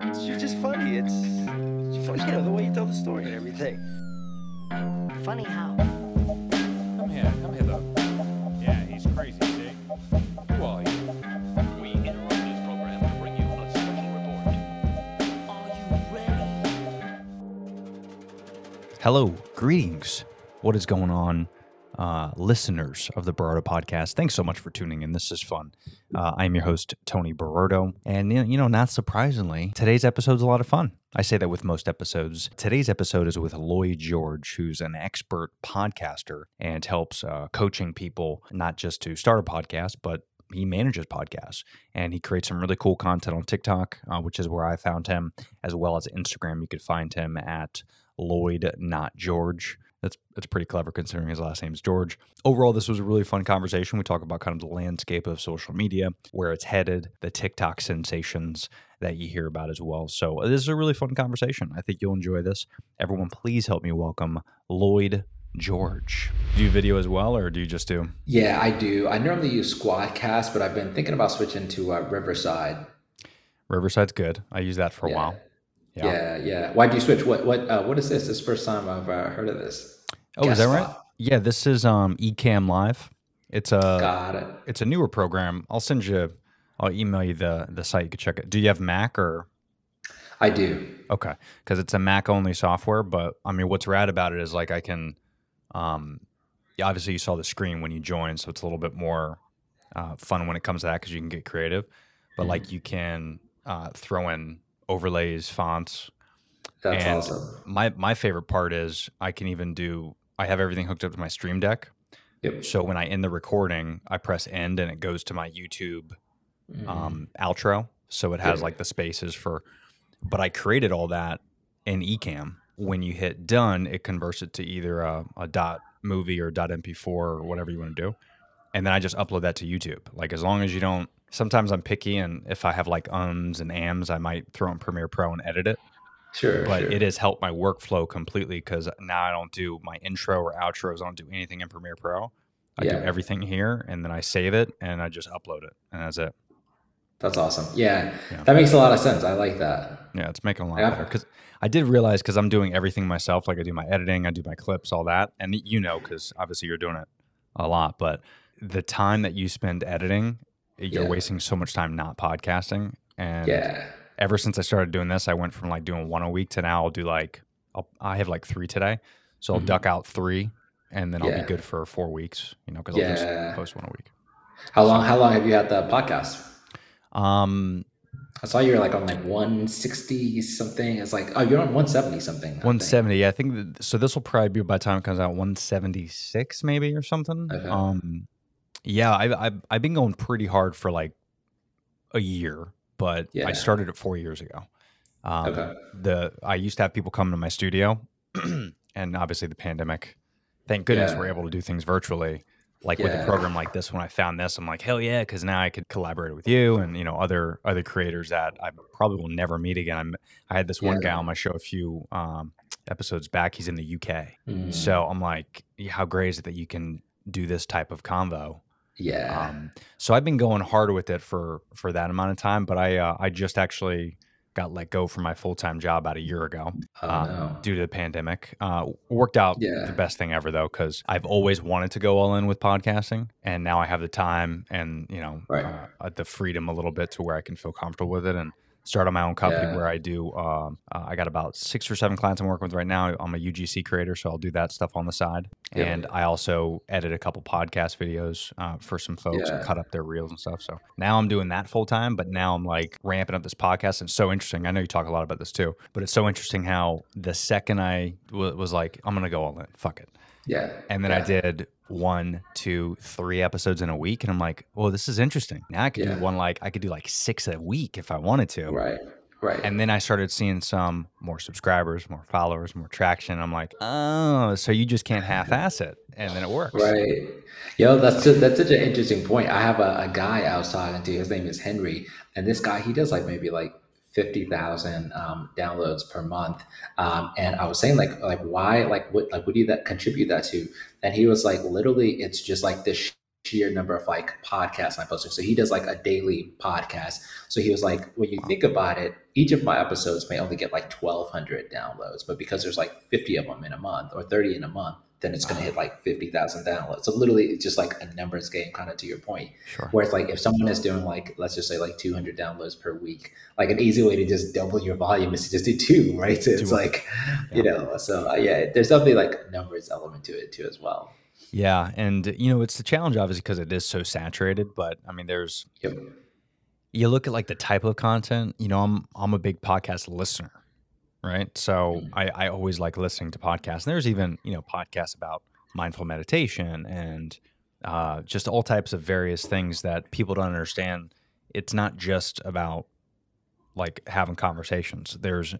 You're just funny. It's, it's funny, you know, the way you tell the story and everything. Funny how? Come here, come here, though. Yeah, he's crazy, see? Who are you? We interrupt this program to bring you a special report. Are you ready? Hello, greetings. What is going on, uh, listeners of the Berardo podcast? Thanks so much for tuning in. This is fun. Uh, I'm your host, Tony Berardo. And, you know- not surprisingly, today's episode is a lot of fun. I say that with most episodes. Today's episode is with Lloyd George, who's an expert podcaster and helps uh, coaching people not just to start a podcast, but he manages podcasts and he creates some really cool content on TikTok, uh, which is where I found him, as well as Instagram. You could find him at Lloyd Not George. That's that's pretty clever considering his last name is George. Overall, this was a really fun conversation. We talk about kind of the landscape of social media, where it's headed, the TikTok sensations that you hear about as well. So this is a really fun conversation. I think you'll enjoy this. Everyone, please help me welcome Lloyd George. Do you video as well, or do you just do? Yeah, I do. I normally use Squadcast, but I've been thinking about switching to uh, Riverside. Riverside's good. I used that for a Yeah. while. Yeah. yeah, Why do you switch? What what uh, what is this? This is the first time I've uh, heard of this. Oh, is that right? spot. Yeah, this is um Ecamm Live. It's a Got it. it's a newer program. I'll send you. I'll email you the the site. You can check it. Do you have Mac or I do. okay? Because it's a Mac only software. But I mean, what's rad about it is like I can, um, obviously you saw the screen when you joined, so it's a little bit more uh, fun when it comes to that because you can get creative. But Mm-hmm. like you can uh, throw in overlays, fonts, That's and awesome. my my favorite part is I can even do. I have everything hooked up to my Stream Deck. Yep. So when I end the recording, I press end and it goes to my YouTube Mhm. um, outro. So it has Yeah. like the spaces for, but I created all that in Ecamm. When you hit done, it converts it to either a, a dot movie or dot MP4 or whatever you want to do. And then I just upload that to YouTube. Like as long as you don't, sometimes I'm picky and if I have like ums and ams, I might throw in Premiere Pro and edit it sure, but sure. it has helped my workflow completely because now I don't do my intro or outros. I don't do anything in Premiere Pro. I do everything here, and then I save it and I just upload it, and that's it. That's awesome. Yeah, Yeah. that makes a lot of sense. I like that. Yeah, it's making a lot Yeah. better because I did realize because I'm doing everything myself. Like I do my editing, I do my clips, all that, and you know because obviously you're doing it a lot. But the time that you spend editing, you're Yeah. wasting so much time not podcasting. And Yeah, ever since I started doing this, I went from like doing one a week to now I'll do like I'll, I have like three today, so I'll Mhm. duck out three, and then I'll Yeah. be good for four weeks. You know, because I'll Yeah. just post one a week. how long? How long have you had the podcast? Um, I saw you're like on like 160 something. It's like oh, you're on 170 something. I think. one seventy. I think that, so. This will probably be by the time it comes out one seventy six maybe or something. Okay. Um, yeah, I've, I've I've been going pretty hard for like a year, but I started it four years ago. Um, Okay. the I used to have people come to my studio, and obviously the pandemic. Thank goodness Yeah. we're able to do things virtually. Like with a program like this, when I found this, I'm like, hell yeah, because now I could collaborate with you and you know other other creators that I probably will never meet again. I'm, I had this one Yeah. guy on my show a few um, episodes back. He's in the UK, Mm, so I'm like, how great is it that you can do this type of convo? Yeah. Um, so I've been going hard with it for for that amount of time, but I uh, I just actually got let go from my full time job about a year ago oh, uh, no. due to the pandemic. Uh, worked out Yeah. the best thing ever though, because I've always wanted to go all in with podcasting, and now I have the time and you know Right. uh, the freedom a little bit to where I can feel comfortable with it and start on my own company Yeah. where I do. Um, uh, I got about six or seven clients I'm working with right now. I'm a UGC creator, so I'll do that stuff on the side, Yeah. and I also edit a couple podcast videos uh, for some folks and cut up their reels and stuff. So now I'm doing that full time, but now I'm like ramping up this podcast. And it's so interesting. I know you talk a lot about this too, but it's so interesting how the second I w- was like, I'm gonna go all in, fuck it, Yeah. and then I did one, two, three episodes in a week, and I'm like, well, this is interesting. Now I could Yeah. do one like I could do like six a week if I wanted to. Right. Right. And then I started seeing some more subscribers, more followers, more traction. I'm like, oh, so you just can't half-ass it, and then it works. Right. Yo, that's su- that's such an interesting point. I have a, a guy I was talking to. His name is Henry, and this guy he does like maybe like fifty thousand um, downloads per month. Um, and I was saying like like why like what like what do you that contribute that to? And he was like literally it's just like this sheer number of like podcasts I'm posting. So he does like a daily podcast. So he was like, when you think about it, each of my episodes may only get like 1,200 downloads, but because there's like 50 of them in a month or 30 in a month, then it's going to hit like 50,000 downloads. So literally it's just like a numbers game kind of to your point. Sure. Where it's like if someone is doing like, let's just say like 200 downloads per week, like an easy way to just double your volume is to just do two, right? So it's like, you know, so uh, yeah, there's definitely like numbers element to it too as well. Yeah, and you know it's the challenge obviously because it is so saturated. But I mean, there's Yep. you look at like the type of content. You know, I'm I'm a big podcast listener, right? So Mhm. I I always like listening to podcasts. And there's even you know podcasts about mindful meditation and uh, just all types of various things that people don't understand. It's not just about like having conversations. There's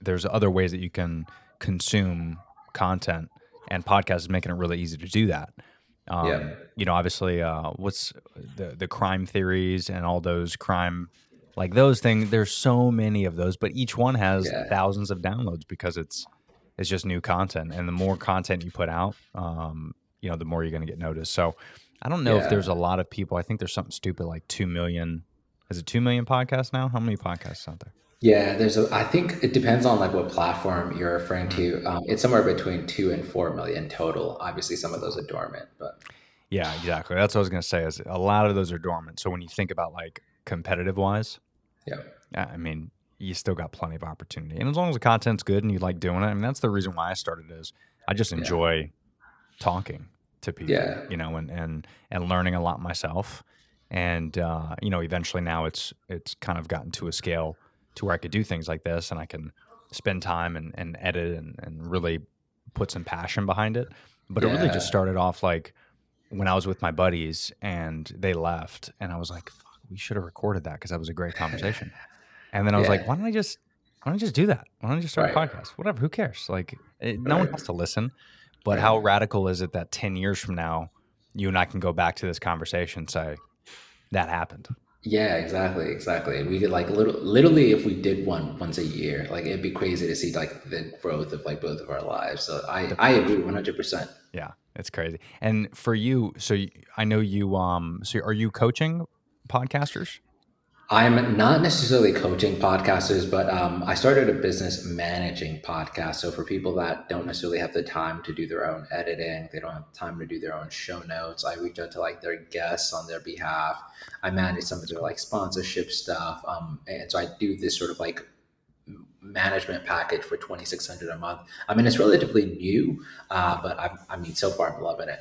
there's other ways that you can consume content, and podcast is making it really easy to do that. Um, Yeah. You know, obviously, uh, what's the the crime theories and all those crime like those things. There's so many of those, but each one has Yeah. thousands of downloads because it's it's just new content, and the more content you put out, um, you know, the more you're going to get noticed. So, I don't know if there's a lot of people. I think there's something stupid like two million. Is it two million podcasts now? How many podcasts out there? Yeah, there's a. I think it depends on like what platform you're referring to. Um, it's somewhere between two and four million total. Obviously, some of those are dormant, but Yeah, exactly. That's what I was going to say. Is a lot of those are dormant. So when you think about like competitive wise, yeah, yeah, I mean, you still got plenty of opportunity. And as long as the content's good and you like doing it, I mean, that's the reason why I started. Is I just Yeah. enjoy talking to people, Yeah. you know, and and and learning a lot myself. And uh, you know, eventually now it's it's kind of gotten to a scale to where I could do things like this, and I can spend time and, and edit and, and really put some passion behind it. But it really just started off like when I was with my buddies and they left, and I was like, we should have recorded that because that was a great conversation. And then I was like, why don't I just why don't I just do that? Why don't I just start a podcast? Whatever, who cares? Like, it, no one has to listen. But Right. how radical is it that ten years from now, you and I can go back to this conversation and say that happened? yeah, exactly, exactly. We could like little, literally, if we did one once a year, like it'd be crazy to see like the growth of like both of our lives. So I, I agree, one hundred percent. Yeah, it's crazy. And for you, so you, I know you. Um, so are you coaching podcasters? I'm not necessarily coaching podcasters, but um, I started a business managing podcast. So for people that don't necessarily have the time to do their own editing, they don't have time to do their own show notes. I reach out to like their guests on their behalf. I manage some of their like sponsorship stuff, um, and so I do this sort of like management package for 2600 a month i mean it's relatively new uh, but I'm, i mean so far i'm loving it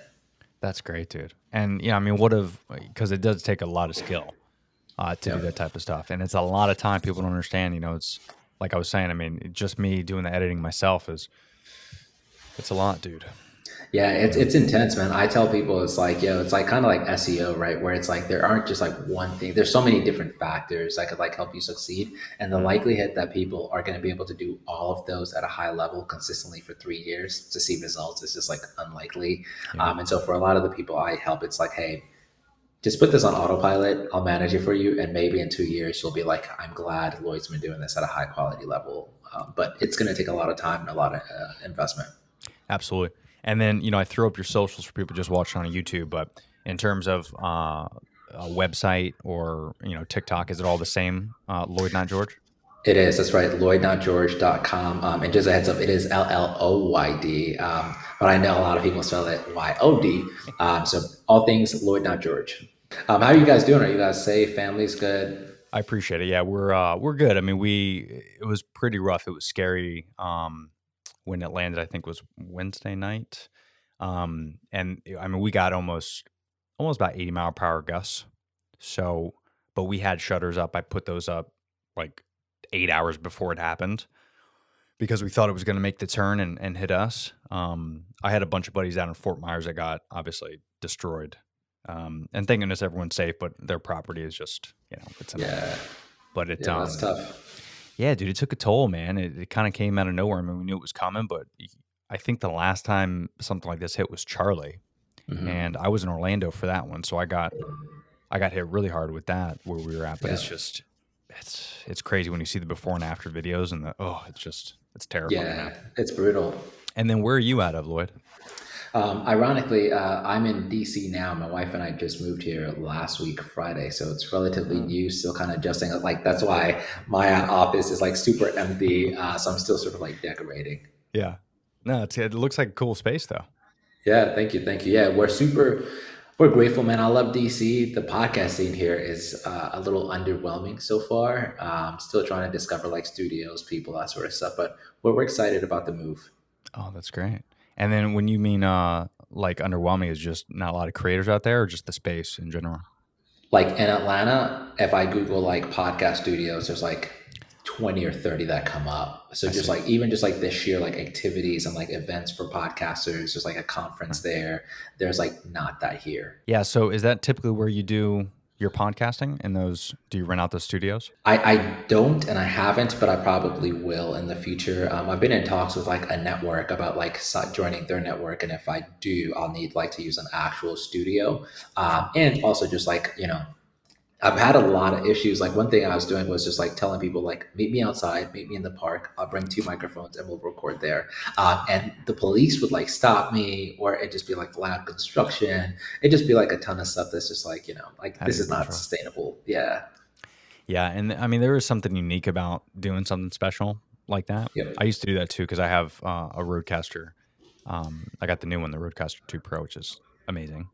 That's great, dude. And yeah, I mean, what if because it does take a lot of skill uh, to do that type of stuff, and it's a lot of time. People don't understand. You know, it's like I was saying. I mean, just me doing the editing myself is it's a lot, dude. Yeah, it's it's intense, man. I tell people it's like, yo, it's like kind of like SEO, right? Where it's like there aren't just like one thing. There's so many different factors that could like help you succeed, and the likelihood that people are going to be able to do all of those at a high level consistently for three years to see results is just like unlikely. Yeah. Um, and so for a lot of the people I help, it's like, hey, just put this on autopilot. I'll manage it for you, and maybe in two years you'll be like, I'm glad Lloyd's been doing this at a high quality level. Um, but it's going to take a lot of time and a lot of uh, investment. Absolutely. And then you know, I throw up your socials for people just watching on YouTube. But in terms of uh, a website or you know TikTok, is it all the same? Uh, Lloyd, not George. It is. That's right. LloydNotGeorge.com. Um, and just a heads up, it is L L O Y D. Um, but I know a lot of people spell it Y O D. Um, so all things Lloyd Not George. Um, how are you guys doing? Are you guys safe? Family's good? I appreciate it. Yeah, we're uh, we're good. I mean, we it was pretty rough. It was scary um, when it landed. I think was Wednesday night, um, and I mean we got almost almost about eighty mile per hour gusts. So, but we had shutters up. I put those up like eight hours before it happened because we thought it was going to make the turn and, and hit us. Um, I had a bunch of buddies down in Fort Myers that got obviously destroyed. Um, and thank goodness everyone's safe, but their property is just, you know, it's a Yeah. but it, Yeah, um, that's tough. Yeah, dude, it took a toll, man. It, it kind of came out of nowhere. I mean, we knew it was coming, but I think the last time something like this hit was Charley, Mhm. and I was in Orlando for that one, so I got, I got hit really hard with that where we were at. But it's just, it's it's crazy when you see the before and after videos, and the oh, it's just it's terrifying. Yeah, man. it's brutal. And then where are you out of, Lloyd? Um, ironically, uh, I'm in DC now. My wife and I just moved here last week, Friday, so it's relatively new. Still kind of adjusting. Like that's why my office is like super empty. Uh, so I'm still sort of like decorating. Yeah. No, it's, it looks like a cool space though. Yeah, thank you, thank you. Yeah, we're super, we're grateful, man. I love DC. The podcast scene here is uh, a little underwhelming so far. Um, still trying to discover like studios, people, that sort of stuff. But we're, we're excited about the move. Oh, that's great. And then when you mean uh like underwhelming is just not a lot of creators out there or just the space in general? Like in Atlanta, if I Google like podcast studios, there's like 20 or 30 that come up. So I just see. like even just like this year, like activities and like events for podcasters, there's like a conference there. There's like not that here. Yeah, so is that typically where you do your podcasting in those do you rent out those studios? I, I don't and I haven't, but I probably will in the future. Um, I've been in talks with like a network about like joining their network, and if I do, I'll need like to use an actual studio, um, and also just like you know, I've had a lot of issues. Like one thing I was doing was just like telling people like meet me outside, meet me in the park. I'll bring two microphones and we'll record there. Um, and the police would like stop me, or it'd just be like loud construction. It'd just be like a ton of stuff that's just like you know like Out this is not sustainable. Yeah. Yeah, and I mean there is something unique about doing something special like that. Yep. I used to do that too because I have uh, a RODECaster. Um, I got the new one, the RODECaster 2 Pro, which is amazing.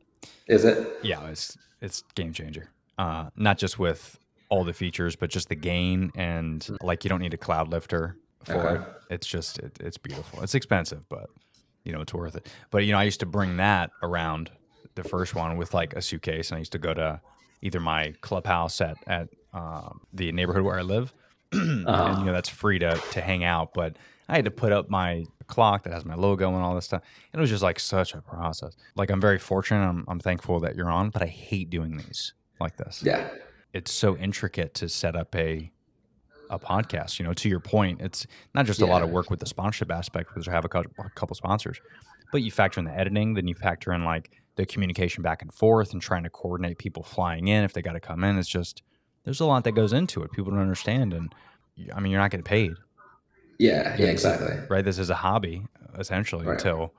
Is it? Yeah, it's it's game changer. Uh, not just with all the features, but just the gain and like you don't need a Cloudlifter for Okay. it. It's just it, it's beautiful. It's expensive, but you know it's worth it. But you know I used to bring that around the first one with like a suitcase, and I used to go to either my clubhouse at at um, the neighborhood where I live, and you know that's free to to hang out. But I had to put up my clock that has my logo and all this stuff. And it was just like such a process. Like I'm very fortunate. I'm, I'm thankful that you're on, but I hate doing these like this. Yeah. It's so intricate to set up a a podcast. You know, to your point, it's not just a lot of work with the sponsorship aspect because I have a couple, a couple sponsors, but you factor in the editing, then you factor in like the communication back and forth and trying to coordinate people flying in if they got to come in. It's just there's a lot that goes into it. People don't understand, and I mean, you're not getting paid Yeah. Yeah. Exactly. right? This is a hobby essentially Right. until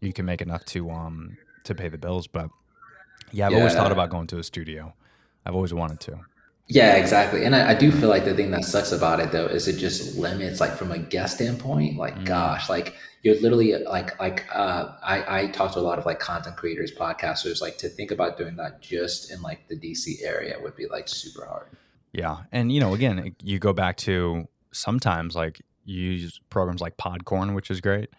you can make enough to um to pay the bills. But yeah, I've always thought about going to a studio. I've always wanted to. Yeah, exactly. And I, I do feel like the thing that sucks about it though is it just limits like from a guest standpoint, like Mm. gosh, like you're literally like like uh I, I talk to a lot of like content creators, podcasters, like to think about doing that just in like the DC area would be like super hard. Yeah, and you know, again, you go back to sometimes like you use programs like Podcorn, which is great,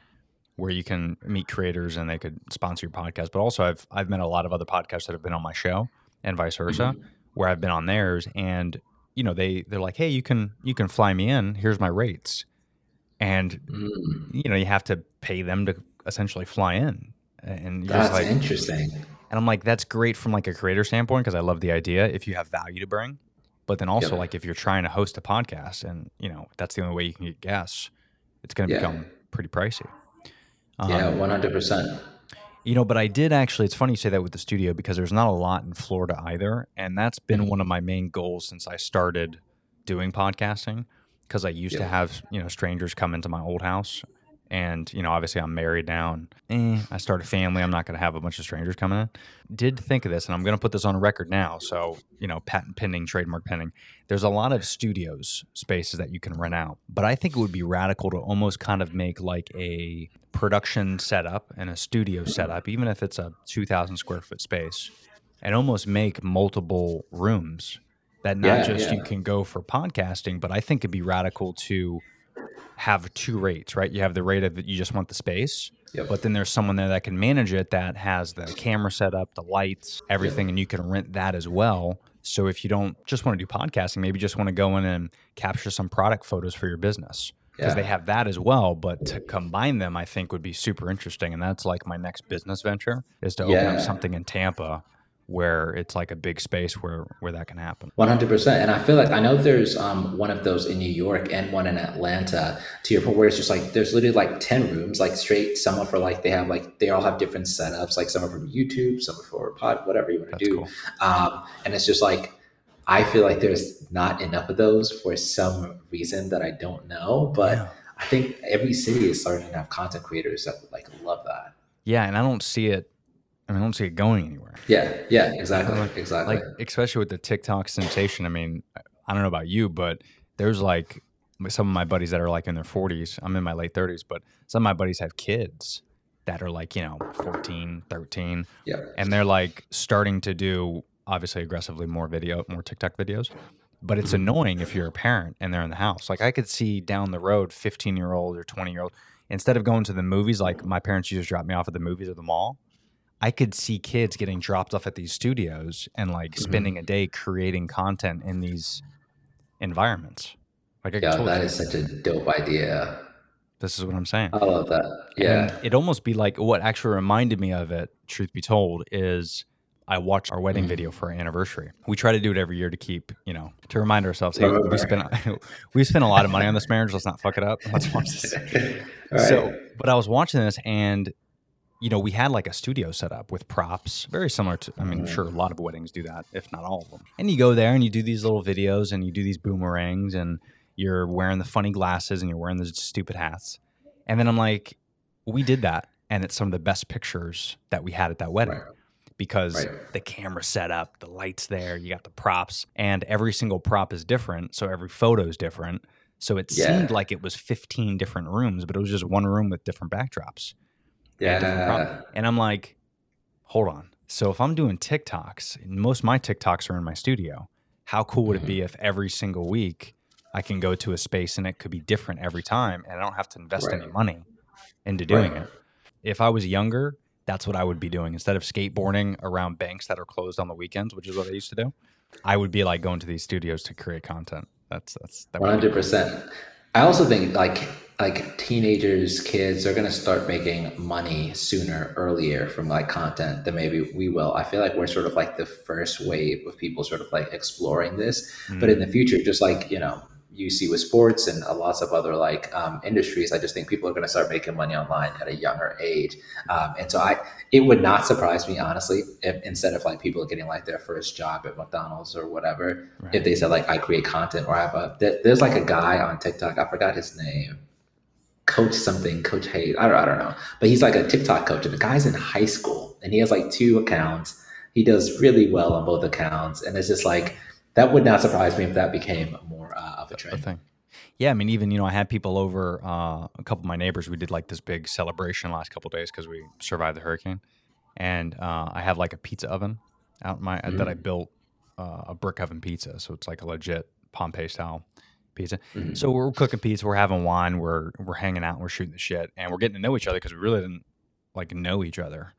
where you can meet creators and they could sponsor your podcast. But also, I've I've met a lot of other podcasts that have been on my show and vice versa, where I've been on theirs, and you know, they they're like, hey, you can you can fly me in. Here's my rates, and Mm, you know, you have to pay them to essentially fly in, and you're that's like, interesting. and I'm like, that's great from like a creator standpoint because I love the idea if you have value to bring. But then also Yep. like if you're trying to host a podcast and you know that's the only way you can get guests, it's going to Yeah. become pretty pricey. Yeah, Um, one hundred percent. You know, but I did actually. It's funny you say that with the studio because there's not a lot in Florida either, and that's been Mhm. one of my main goals since I started doing podcasting. Because I used to have you know strangers come into my old house, and you know obviously I'm married now, and eh, I start a family. I'm not going to have a bunch of strangers coming in. Did think of this, and I'm going to put this on record now. So you know, patent pending, trademark pending. There's a lot of studios spaces that you can rent out, but I think it would be radical to almost kind of make like a production setup and a studio setup, even if it's a 2,000 square foot space, and almost make multiple rooms that not Yeah, just yeah. you can go for podcasting, but I think it'd be radical to have two rates, right? You have the rate of that you just want the space, Yep. but then there's someone there that can manage it that has the camera set up, the lights, everything, and you can rent that as well. So if you don't just want to do podcasting, maybe just want to go in and capture some product photos for your business because Yeah. they have that as well. But to combine them, I think would be super interesting, and that's like my next business venture is to open Yeah. up something in Tampa where it's like a big space where where that can happen. One hundred percent, and I feel like I know there's um, one of those in New York and one in Atlanta. To your point, where it's just like there's literally like ten rooms, like straight. Some are for like they have like they all have different setups. Like some are for YouTube, some are for pod, whatever you want to do. cool. Um, and it's just like I feel like there's not enough of those for some reason that I don't know. But Yeah. I think every city is starting to have content creators that like love that. Yeah, and I don't see it. I mean, I don't see it going anywhere. Yeah, yeah, exactly, uh, exactly. Like, especially with the TikTok sensation. I mean, I don't know about you, but there's like some of my buddies that are like in their 40s. I'm in my late 30s, but some of my buddies have kids that are like, you know, 14, 13. yeah, and they're like starting to do obviously aggressively more video more tiktok videos but it's mm-hmm. annoying if you're a parent and they're in the house like i could see down the road 15 year old or 20 year old instead of going to the movies like my parents used to drop me off at the movies or the mall i could see kids getting dropped off at these studios and like mm-hmm. spending a day creating content in these environments like I yeah, that see is such a dope idea. this is what i'm saying I love that. Yeah, and it almost be like what actually reminded me of it, truth be told, is I watched our wedding mm-hmm. video for our anniversary. We try to do it every year to keep, you know, to remind ourselves, hey, we spent we spent a lot of money on this marriage. Let's not fuck it up. Let's watch this. Right. So, but I was watching this and you know, we had like a studio set up with props, very similar to, I mean, sure, a lot of weddings do that, if not all of them. And you go there and you do these little videos and you do these boomerangs and you're wearing the funny glasses and you're wearing the stupid hats. And then I'm like, we did that. And it's some of the best pictures that we had at that wedding Right. because Right. the camera set up, the lights there, you got the props, and every single prop is different. So every photo is different. So it Yeah. seemed like it was 15 different rooms, but it was just one room with different backdrops. And different prop- yeah, And I'm like, hold on. So if I'm doing TikToks, and most of my TikToks are in my studio, how cool would it Mm-hmm. be if every single week I can go to a space and it could be different every time and I don't have to invest any money into doing Right. it? If I was younger, that's what I would be doing. Instead of skateboarding around banks that are closed on the weekends, which is what I used to do, I would be like going to these studios to create content. That's that's that one hundred percent. I also think like like teenagers, kids are gonna start making money sooner, earlier from like content than maybe we will. I feel like we're sort of like the first wave of people sort of like exploring this. But in the future, just like you know, you see with sports and uh, lots of other like um, industries, I just think people are going to start making money online at a younger age. Um, and so I, it would not surprise me honestly if instead of like people getting like their first job at McDonald's or whatever, Right. if they said like I create content or I have a there, there's like a guy on TikTok, I forgot his name. Coach something, Coach Hayes. I don't, I don't know, but he's like a TikTok coach, and the guy's in high school, and he has like two accounts. He does really well on both accounts, and it's just like that would not surprise me if that became more uh, of a a trend. thing. Yeah, I mean, even you know, I had people over. Uh, a couple of my neighbors. We did like this big celebration last couple of days because we survived the hurricane, and uh, I have like a pizza oven out in my that I built uh, a brick oven pizza, so it's like a legit Pompeii style pizza. Mhm. So we're cooking pizza, we're having wine, we're we're hanging out, we're shooting the shit, and we're getting to know each other because we really didn't like know each other.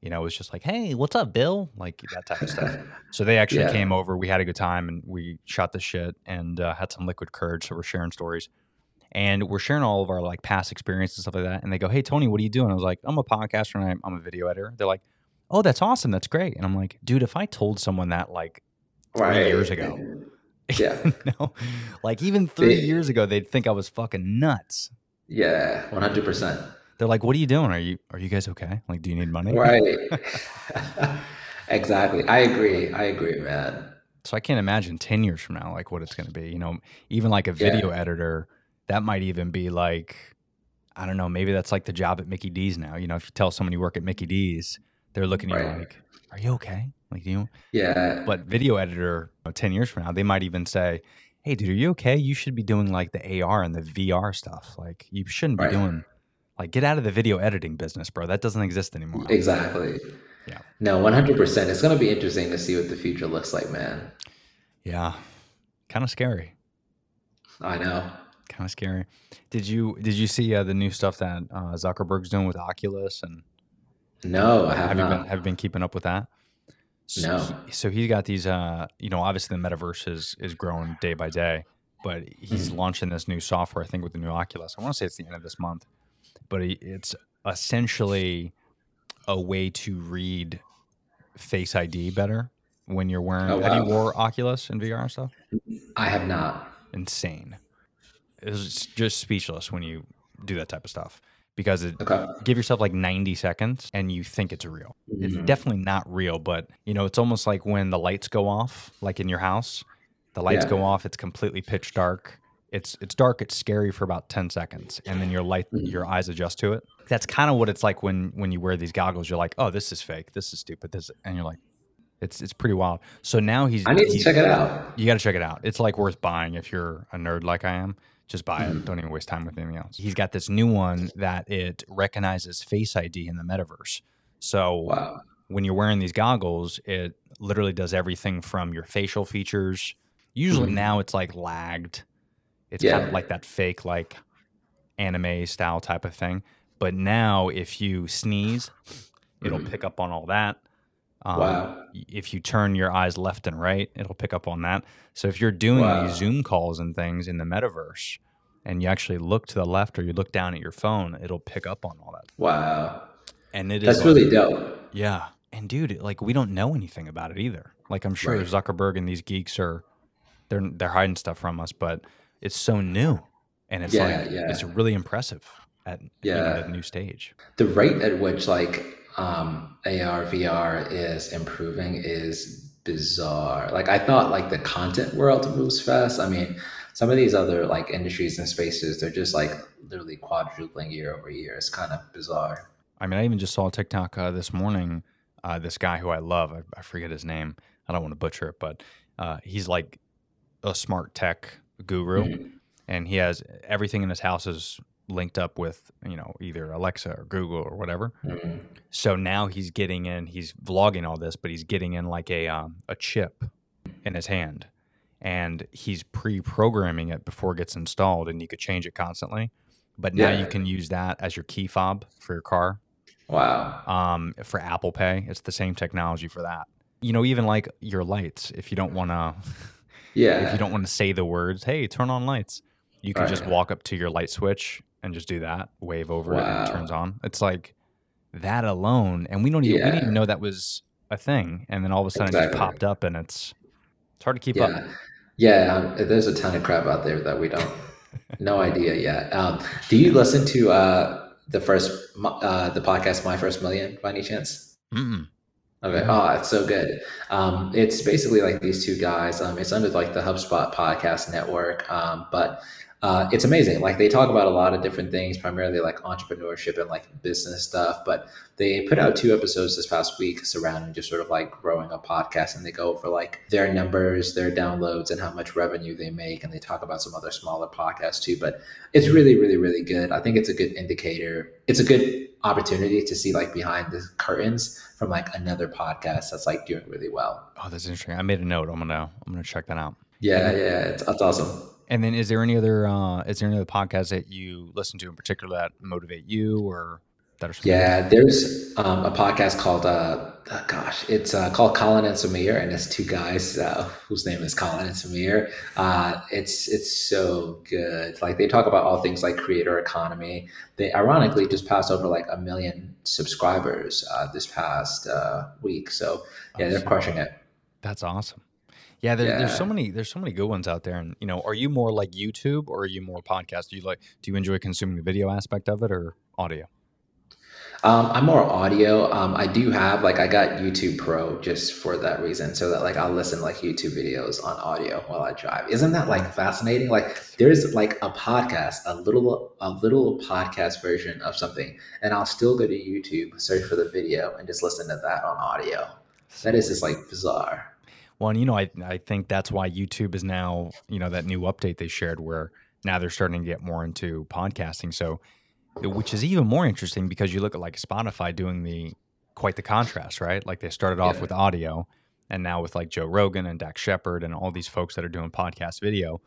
You know, it was just like, hey, what's up, Bill? Like that type of stuff. So they actually Yeah. came over. We had a good time and we shot the shit and uh, had some liquid courage. So we're sharing stories and we're sharing all of our like past experiences and stuff like that. And they go, "Hey, Tony, what are you doing?" I was like, "I'm a podcaster and I'm, I'm a video editor." They're like, "Oh, that's awesome. That's great." And I'm like, "Dude, if I told someone that like three years ago, Yeah. no, like even three They- years ago, they'd think I was fucking nuts." Yeah, one hundred percent. They're like, "What are you doing? Are you are you guys okay? Like, do you need money?" Right. exactly. I agree. I agree, man. So I can't imagine 10 years from now, like what it's going to be. You know, even like a Yeah. video editor, that might even be like, I don't know, maybe that's like the job at Mickey D's now. You know, if you tell someone you work at Mickey D's, they're looking at you like, are you okay? Like, do you, Yeah. but video editor, you know, 10 years from now, they might even say, hey, dude, are you okay? You should be doing like the AR and the VR stuff. Like, you shouldn't be Right. doing, like, get out of the video editing business, bro. That doesn't exist anymore. Exactly. Yeah. No, one hundred percent. It's gonna be interesting to see what the future looks like, man. Yeah. Kind of scary. I know. kind of scary. Did you did you see uh, the new stuff that uh, Zuckerberg's doing with Oculus and No, I have, have you been have you been keeping up with that? So, No. so he's got these. Uh, you know, obviously the metaverse is is growing day by day, but he's Mm-hmm. launching this new software. I think with the new Oculus. I want to say it's the end of this month, but he, it's essentially a way to read Face ID better when you're wearing. Oh, Have you wore Oculus and VR and stuff? I have not. Insane. It's just speechless when you do that type of stuff because it Okay. give yourself like 90 seconds and you think it's real. It's Mhm. definitely not real, but you know, it's almost like when the lights go off, like in your house, the lights Yeah. go off, it's completely pitch dark. it's it's dark, it's scary for about 10 seconds and then your light Mhm. your eyes adjust to it. That's kind of what it's like when when you wear these goggles. You're like, "Oh, this is fake. This is stupid." This and you're like it's it's pretty wild. So now he's I need to check it out. You got to check it out. It's like worth buying if you're a nerd like I am. Just buy Mm-hmm. it. Don't even waste time with anything else. He's got this new one that it recognizes Face ID in the metaverse. So Wow. when you're wearing these goggles, it literally does everything from your facial features. Usually Mhm. now it's like lagged. It's kind of like that fake like anime style type of thing. But now if you sneeze, it'll Mhm. pick up on all that. Um, Wow. If you turn your eyes left and right, it'll pick up on that. So if you're doing Wow. these Zoom calls and things in the metaverse, and you actually look to the left or you look down at your phone, it'll pick up on all that. Wow. And it is That's like- really dope. yeah. And dude, like we don't know anything about it either. Like I'm sure Right. Zuckerberg and these geeks are they're they're hiding stuff from us, but it's so new. And it's Yeah, like yeah. it's really impressive at you know, at a new stage. The rate at which like um, AR VR is improving is bizarre. Like I thought like the content world moves fast. I mean, some of these other like industries and spaces, they're just like literally quadrupling year over year. It's kind of bizarre. I mean, I even just saw TikTok uh, this morning. Uh, this guy who I love, I, I forget his name. I don't want to butcher it, but uh, he's like a smart tech guru, Mhm. and he has everything in his house is linked up with you know either Alexa or Google or whatever. Mhm. So now he's getting in. He's vlogging all this, but he's getting in like a um, a chip in his hand, and he's pre-programming it before it gets installed, and you could change it constantly. But now Yeah. you can use that as your key fob for your car Wow. um, for Apple Pay. It's the same technology for that. You know, even like your lights, if you don't want to, Yeah. if you don't want to say the words, "Hey, turn on lights," you can just walk up to your light switch and just do that, wave over it, and it turns on. It's like that alone, and we don't even we didn't even know that was a thing, and then all of a sudden it just popped up, and it's it's hard to keep yeah. up. Yeah. Um, there's a ton of crap out there that we don't, no idea yet. Um, do you listen to uh, the first, uh, the podcast, My First Million, by any chance? Mm-mm. Okay. Oh, it's so good. Um, it's basically like these two guys. Um, it's under like the HubSpot podcast network. Um, but uh, it's amazing. Like they talk about a lot of different things, primarily like entrepreneurship and like business stuff. But they put out two episodes this past week surrounding just sort of like growing a podcast, and they go over like their numbers, their downloads, and how much revenue they make, and they talk about some other smaller podcasts too. But it's really, really, really good. I think it's a good indicator. It's a good opportunity to see like behind the curtains from like another podcast that's like doing really well. Oh, that's interesting. I made a note. I'm gonna I'm gonna check that out. Yeah, yeah, it's, it's awesome. And then, is there any other uh, is there any other podcasts that you listen to in particular that motivate you or that are Yeah, there's um, a podcast called uh, uh, gosh, it's uh, called Colin and Samir, and it's two guys uh, whose name is Colin and Samir. Uh, it's it's so good. Like they talk about all things like creator economy. They ironically just passed over like a million subscribers uh, this past uh, week. So yeah, they're crushing it. That's awesome. Yeah, there, there's so many there's so many good ones out there. And you know, are you more like YouTube or are you more podcast? Do you like do you enjoy consuming the video aspect of it or audio? Um, I'm more audio. Um, I do have like I got YouTube Pro just for that reason, so that like I'll listen like YouTube videos on audio while I drive. Isn't that like fascinating? Like there's like a podcast, a little a little podcast version of something, and I'll still go to YouTube, search for the video, and just listen to that on audio. That is just like bizarre. Well, and you know, I I think that's why YouTube is now, you know, that new update they shared where now they're starting to get more into podcasting. So, which is even more interesting because you look at like Spotify doing the quite the contrast, right? Like they started off Yeah. with audio, and now with like Joe Rogan and Dax Shepard and all these folks that are doing podcast video.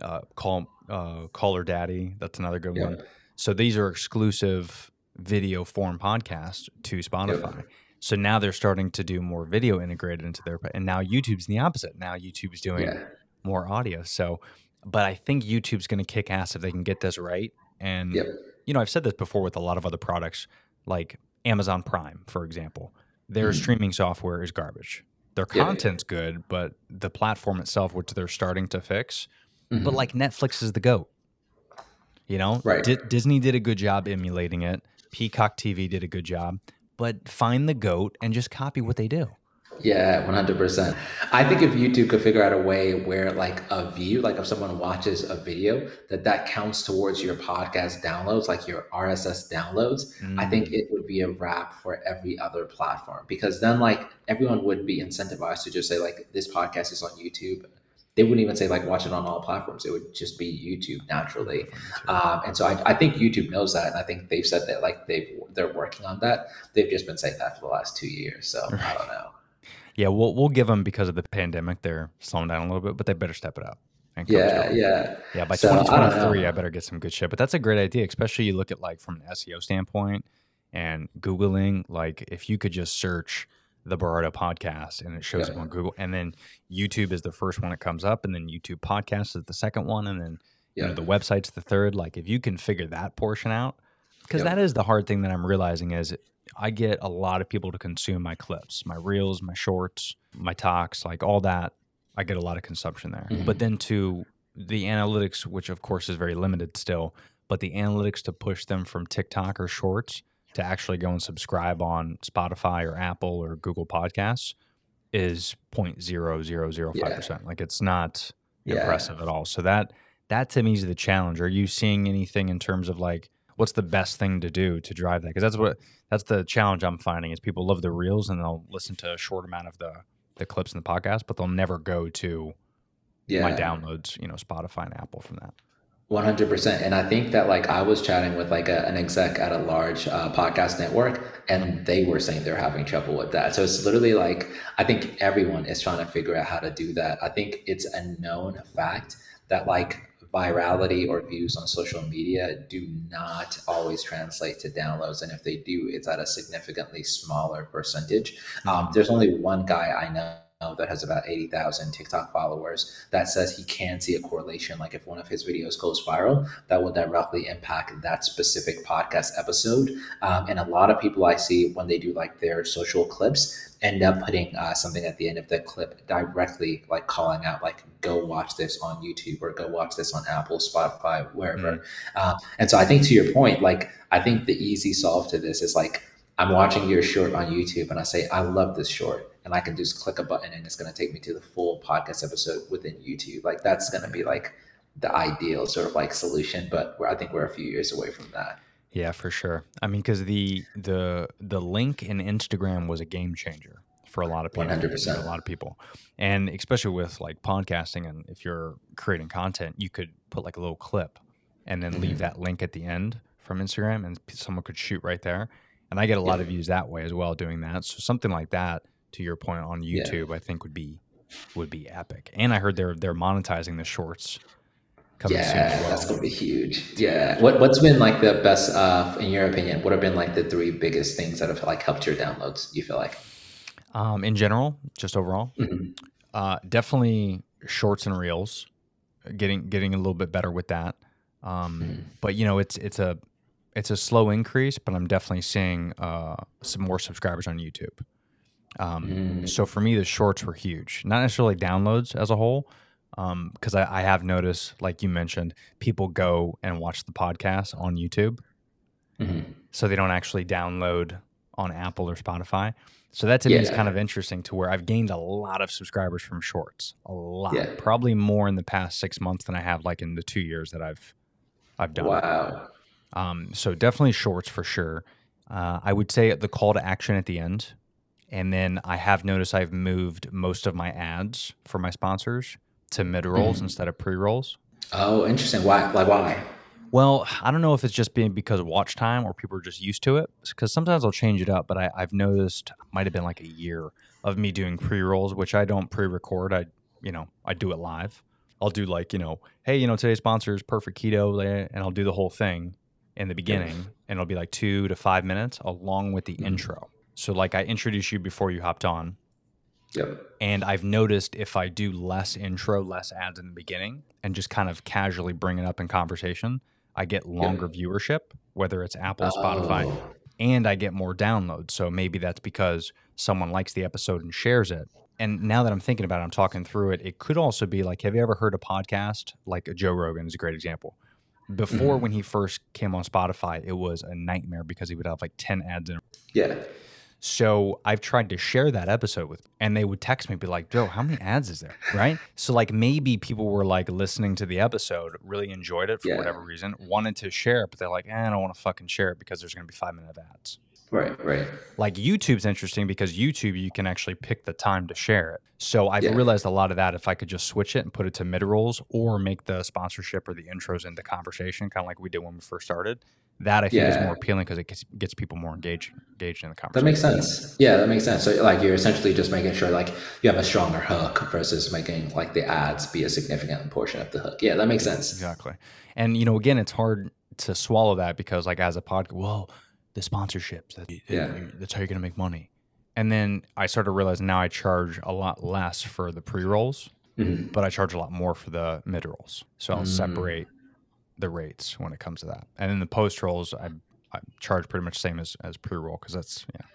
Uh, call uh, Call Her Daddy, that's another good Yeah. one. So these are exclusive video form podcasts to Spotify. So now they're starting to do more video integrated into their, and now YouTube's the opposite. Now YouTube's doing Yeah. more audio. So, but I think YouTube's going to kick ass if they can get this right. And Yep. you know, I've said this before with a lot of other products, like Amazon Prime, for example. Their Mhm. streaming software is garbage. Their Yeah. content's good, but the platform itself, which they're starting to fix, but Mhm. like Netflix is the goat. You know, Right. Di- Disney did a good job emulating it. Peacock TV did a good job, but find the goat and just copy what they do. Yeah, one hundred percent. I think if YouTube could figure out a way where, like, a view, like if someone watches a video, that that counts towards your podcast downloads, like your RSS downloads, I think Mm. it would be a wrap for every other platform because then, like, everyone would be incentivized to just say, like, this podcast is on YouTube. They wouldn't even say like watch it on all platforms. It would just be YouTube naturally. Um, and so I, I think YouTube knows that, and I think they've said that like they they're working on that. They've just been saying that for the last two years. So I don't know. Yeah, we'll we'll give them because of the pandemic. They're slowing down a little bit, but they better step it up. Yeah, yeah. Yeah, by So, 2023, know. I, better get some good shit. But that's a great idea, especially you look at like from an SEO standpoint and Googling. Like if you could just search the Berardo podcast and it shows up Yeah. on Google, and then YouTube is the first one that comes up, and then YouTube podcast is the second one, and then you Yeah. know the website's the third. Like if you can figure that portion out, because Yep. that is the hard thing that I'm realizing is I get a lot of people to consume my clips, my reels, my shorts, my talks, like all that. I get a lot of consumption there. Mhm. But then to the analytics, which of course is very limited still, but the analytics to push them from TikTok or shorts to actually go and subscribe on Spotify or Apple or Google Podcasts is 0.0005%. Like it's not Yeah. impressive at all. So that that to me is the challenge. Are you seeing anything in terms of like what's the best thing to do to drive that? Because that's what that's the challenge I'm finding is people love the reels and they'll listen to a short amount of the the clips in the podcast, but they'll never go to Yeah. my downloads, you know, Spotify and Apple from that. One hundred percent, and I think that like I was chatting with like a, an exec at a large uh, podcast network, and they were saying they're having trouble with that. So it's literally like I think everyone is trying to figure out how to do that. I think it's a known fact that like virality or views on social media do not always translate to downloads, and if they do, it's at a significantly smaller percentage. Um, there's only one guy I know that has about 80,000 TikTok followers that says he can see a correlation. Like if one of his videos goes viral, that will directly impact that specific podcast episode. Um, and a lot of people I see when they do like their social clips end up putting uh, something at the end of the clip directly like calling out like go watch this on youtube or go watch this on apple spotify wherever uh, and so i think to your point like i think the easy solve to this is like i'm watching your short on youtube and i say i love this short and i can just click a button and it's going to take me to the full podcast episode within youtube like that's going to be like the ideal sort of like solution but we're, i think we're a few years away from that Yeah, for sure. I mean, because the the the link in Instagram was a game changer for a lot of people. 100%. A lot of people, and especially with like podcasting, and if you're creating content, you could put like a little clip, and then leave mm-hmm. that link at the end from Instagram, and someone could shoot right there. And I get a lot of views that way as well doing that. So something like that, to your point on Yeah. YouTube, I think would be would be epic. And I heard they're they're monetizing the shorts coming soon yeah as well. that's gonna be huge yeah what, what's been like the best uh in your opinion what have been like the three biggest things that have like helped your downloads you feel like Um, in general, just overall, Mhm. uh, definitely shorts and reels, getting getting a little bit better with that. Um, Mhm. But you know, it's it's a it's a slow increase, but I'm definitely seeing uh, some more subscribers on YouTube. Um, Mm. So for me, the shorts were huge, not necessarily downloads as a whole, because I, I have noticed, like you mentioned, people go and watch the podcast on YouTube Mhm. so they don't actually download on Apple or Spotify. So that to me is kind of interesting to where I've gained a lot of subscribers from shorts. A lot. Yeah. Probably more in the past six months than I have like in the two years that I've I've done. wow Um, so definitely shorts for sure. Uh, I would say the call to action at the end. And then I have noticed I've moved most of my ads for my sponsors to mid rolls Mhm. instead of pre rolls. oh interesting why like why Well, I don't know if it's just being because of watch time or people are just used to it. Because sometimes I'll change it up, but I, I've noticed might have been like a year of me doing pre rolls, which I don't pre record. I, you know, I do it live. I'll do like, you know, hey, you know, today's sponsor is Perfect Keto, eh, and I'll do the whole thing in the beginning, and it'll be like two to five minutes along with the Mhm. intro. So, like, I introduced you before you hopped on, yep and I've noticed if I do less intro, less ads in the beginning, and just kind of casually bring it up in conversation, I get longer viewership, whether it's Apple, Spotify, Oh, and I get more downloads. So maybe that's because someone likes the episode and shares it. And now that I'm thinking about it, I'm talking through it. It could also be like, have you ever heard a podcast like Joe Rogan is a great example. Before Mhm. when he first came on Spotify, it was a nightmare because he would have like 10 ads in yeah So I've tried to share that episode with, and they would text me, be like, "Joe, how many ads is there?" Right? So like maybe people were like listening to the episode, really enjoyed it for Yeah. whatever reason, wanted to share it, but they're like, eh, "I don't want to fucking share it because there's going to be five minute of ads." Right, right. Like YouTube's interesting because YouTube you can actually pick the time to share it. So I've Yeah. realized a lot of that if I could just switch it and put it to mid rolls or make the sponsorship or the intros into conversation, kind of like we did when we first started. That I think is more appealing because it gets, gets people more engaged engaged in the conversation. That makes sense. Yeah, that makes sense. So like you're essentially just making sure like you have a stronger hook versus making like the ads be a significant portion of the hook. Yeah, that makes sense. Exactly. And you know, again, it's hard to swallow that because like as a podcast, well, the sponsorships, that, Yeah. that's how you're gonna make money. And then I started realizing now I charge a lot less for the pre rolls, Mhm. but I charge a lot more for the mid rolls. So I'll Mm. separate the rates when it comes to that. And then the post rolls, I, I charge pretty much the same as as pre roll because that's yeah.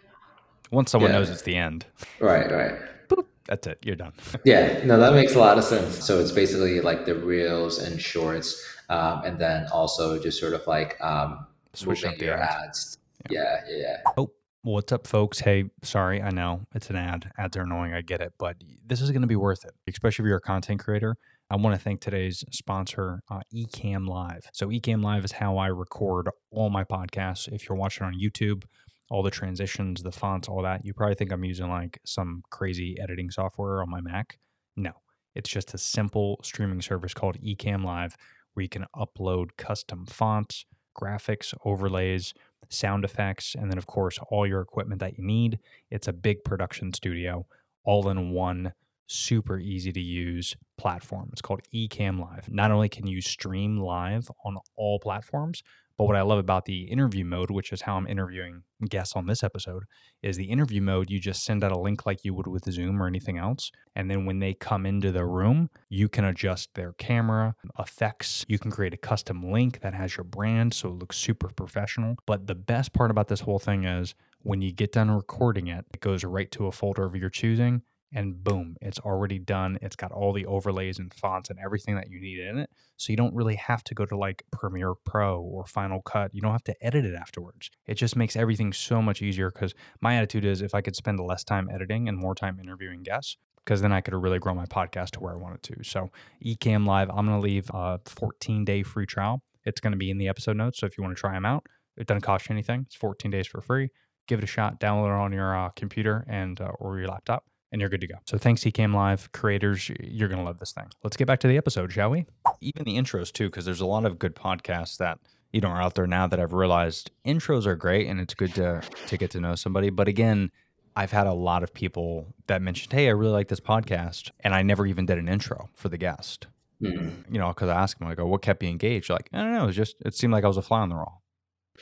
Once someone Yeah. knows it's the end, Right, right. boop, that's it. You're done. Yeah, no, that makes a lot of sense. So it's basically like the reels and shorts, um, and then also just sort of like um, Switch up your ads. ads. Yeah, yeah, yeah. Oh, what's up, folks? Hey, sorry, I know it's an ad. Ads are annoying. I get it, but this is going to be worth it, especially if you're a content creator. I want to thank today's sponsor, uh, Ecamm Live. So, Ecamm Live is how I record all my podcasts. If you're watching on YouTube, all the transitions, the fonts, all that, you probably think I'm using like some crazy editing software on my Mac. No, it's just a simple streaming service called Ecamm Live where you can upload custom fonts, graphics, overlays, sound effects, and then, of course, all your equipment that you need. It's a big production studio, all in one super easy to use platform. It's called Ecamm Live. Not only can you stream live on all platforms, but what I love about the interview mode, which is how I'm interviewing guests on this episode, is the interview mode. You just send out a link like you would with Zoom or anything else. And then when they come into the room, you can adjust their camera, effects. You can create a custom link that has your brand so it looks super professional. But the best part about this whole thing is when you get done recording it, it goes right to a folder of your choosing. And boom, it's already done. It's got all the overlays and fonts and everything that you need in it. So you don't really have to go to like Premiere Pro or Final Cut. You don't have to edit it afterwards. It just makes everything so much easier because my attitude is if I could spend less time editing and more time interviewing guests, because then I could really grow my podcast to where I wanted to. So Ecamm Live, I'm going to leave a 14 day free trial. It's going to be in the episode notes. So if you want to try them out, it doesn't cost you anything. It's 14 days for free. Give it a shot. Download it on your uh, computer and uh, or your laptop, and you're good to go. So thanks Ecamm Live creators. You're going to love this thing. Let's get back to the episode, shall we? Even the intros too, because there's a lot of good podcasts that you know are out there now that I've realized intros are great and it's good to to get to know somebody. But again, I've had a lot of people that mentioned, "Hey, I really like this podcast," and I never even did an intro for the guest. Mhm. You know, because I asked them, I go, "What kept you engaged?" Like, I don't know. It was just it seemed like I was a fly on the wall.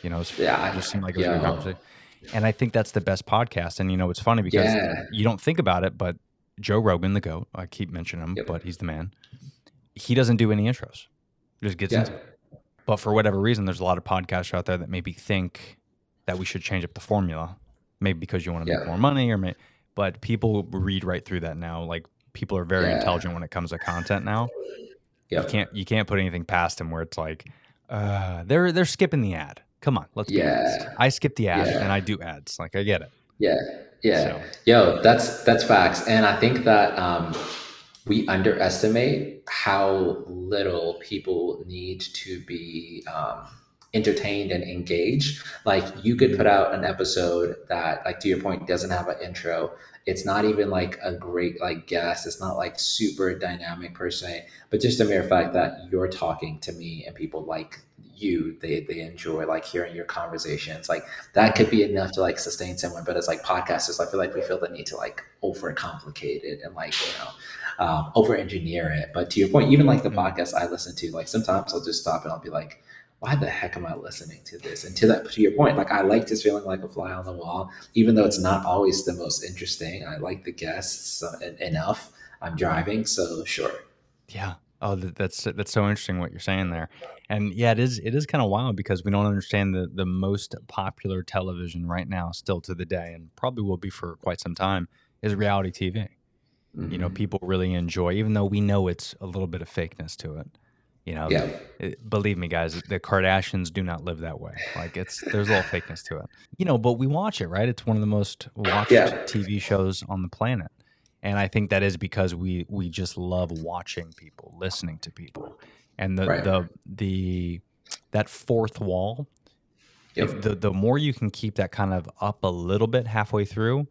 You know, it, was, Yeah, it just seemed like it was a good conversation. And I think that's the best podcast. And you know, it's funny because Yeah. you don't think about it, but Joe Rogan, the goat, I keep mentioning him, Yep. but he's the man. He doesn't do any intros. Just gets Yeah. into it. But for whatever reason, there's a lot of podcasts out there that maybe think that we should change up the formula, maybe because you want to make more money, or may, but people read right through that now. Like people are very Yeah. intelligent when it comes to content now. You can't you can't put anything past them where it's like, uh, they're they're skipping the ad. Come on, let's. Yeah. I skip the ad Yeah. and I do ads. Like I get it. Yeah, yeah. So- Yo, that's that's facts, and I think that um, we underestimate how little people need to be um, entertained and engaged. Like you could put out an episode that, like to your point, doesn't have an intro. It's not even like a great like guest. It's not like super dynamic per se, but just the mere fact that you're talking to me and people like you, they they enjoy like hearing your conversations. Like that could be enough to like sustain someone. But as like podcasters, I feel like we feel the need to like overcomplicate it and like you know um, over engineer it. But to your point, even like the Mhm. podcast I listen to, like sometimes I'll just stop and I'll be like, why the heck am I listening to this? And to that, to your point, like I like just feeling like a fly on the wall, even though it's not always the most interesting. I like the guests uh, enough. I'm driving, so sure. Yeah. Oh, that's that's so interesting what you're saying there, and yeah, it is it is kind of wild because we don't understand the the most popular television right now, still to the day, and probably will be for quite some time, is reality TV. You know, Mhm. people really enjoy, even though we know it's a little bit of fakeness to it. You know, Yeah. it- believe me, guys, the Kardashians do not live that way. Like it's there's a little fakeness to it. You know, but we watch it, right? It's one of the most watched Yeah. TV shows on the planet. And I think that is because we we just love watching people, listening to people. And the Right. the the that fourth wall, Yep. if the the more you can keep that kind of up a little bit halfway through,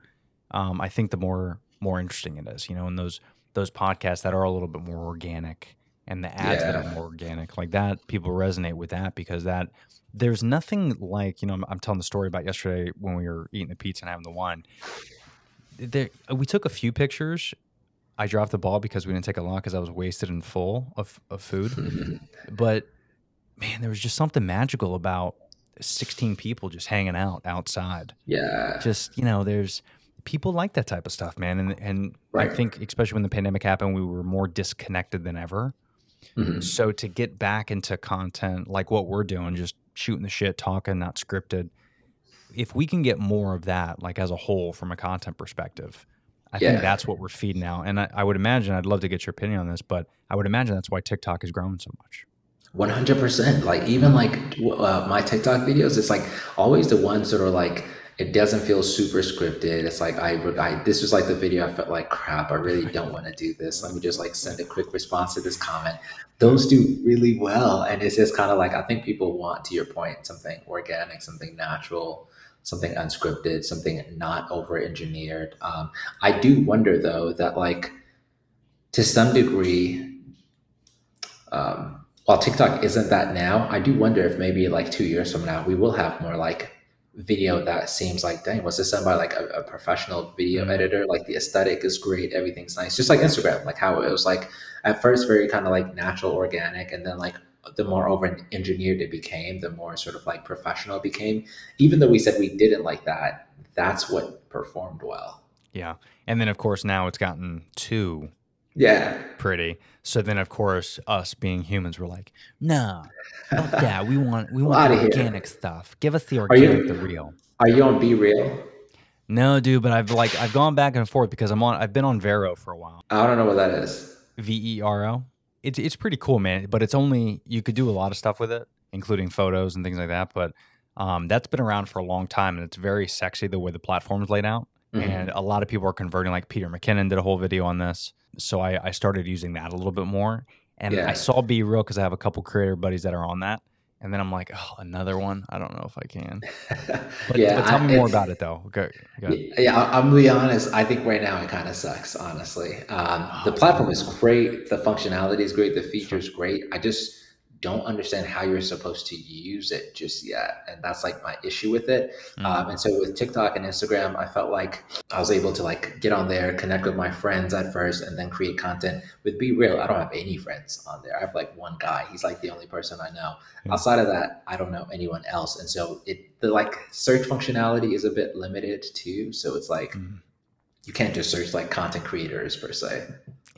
um, I think the more more interesting it is. You know, and those those podcasts that are a little bit more organic and the ads that are more organic like that, people resonate with that because that there's nothing like you know I'm, I'm telling the story about yesterday when we were eating the pizza and having the wine. There, we took a few pictures. I dropped the ball because we didn't take a lot because I was wasted and full of, of food. but man, there was just something magical about 16 people just hanging out outside. yeah. Just, you know, there's people like that type of stuff, man. And and I think especially when the pandemic happened, we were more disconnected than ever. Mhm. So to get back into content like what we're doing, just shooting the shit, talking, not scripted, if we can get more of that, like as a whole from a content perspective, I Yeah. think that's what we're feeding now. And I, I would imagine, I'd love to get your opinion on this, but I would imagine that's why TikTok is growing so much. One hundred percent. Like even like uh, my TikTok videos, it's like always the ones that are like it doesn't feel super scripted. It's like I, I this was like the video I felt like crap. I really don't want to do this. Let me just like send a quick response to this comment. Those do really well, and it's just kind of like I think people want, to your point, something organic, something natural, something unscripted, something not over engineered. Um, I do wonder though that like to some degree um, while TikTok isn't that now, I do wonder if maybe like two years from now we will have more like video that seems like, dang, was this done by like a, a professional video Mhm. editor? Like the aesthetic is great, everything's nice, just like Instagram, like how it was like at first very kind of like natural, organic, and then like the more over engineered it became, the more sort of like professional it became. Even though we said we didn't like that, that's what performed well. Yeah. And then, of course, now it's gotten too Yeah, pretty. So then, of course, us being humans, we're like, no, yeah. We want we want the here. organic stuff. Give us the you- organic, the real. are you on Be Real? No, dude, but I've like I've gone back and forth because I'm on. I've been on Vero for a while. I don't know what that is. V E R O. It's it's pretty cool, man. But it's only you could do a lot of stuff with it, including photos and things like that. But um, that's been around for a long time, and it's very sexy the way the platform's laid out. Mhm. And a lot of people are converting. Like Peter McKinnon did a whole video on this, so I, I started using that a little bit more. And Yeah. I saw Be Real because I have a couple creator buddies that are on that. And then I'm like, oh, another one. I don't know if I can. But, yeah, but tell I- me more about it though. Go, go. Yeah, I'm gonna be honest. I think right now it kind of sucks. Honestly, um, the platform is great. The functionality is great. The features great. I just don't understand how you're supposed to use it just yet, and that's like my issue with it. Mm. Um, and so with TikTok and Instagram, I felt like I was able to like get on there, connect with my friends at first, and then create content. With Be Real, I don't have any friends on there. I have like one guy. He's like the only person I know. Yeah. Outside of that, I don't know anyone else. And so it the like search functionality is a bit limited too. So it's like Mm. you can't just search like content creators per se.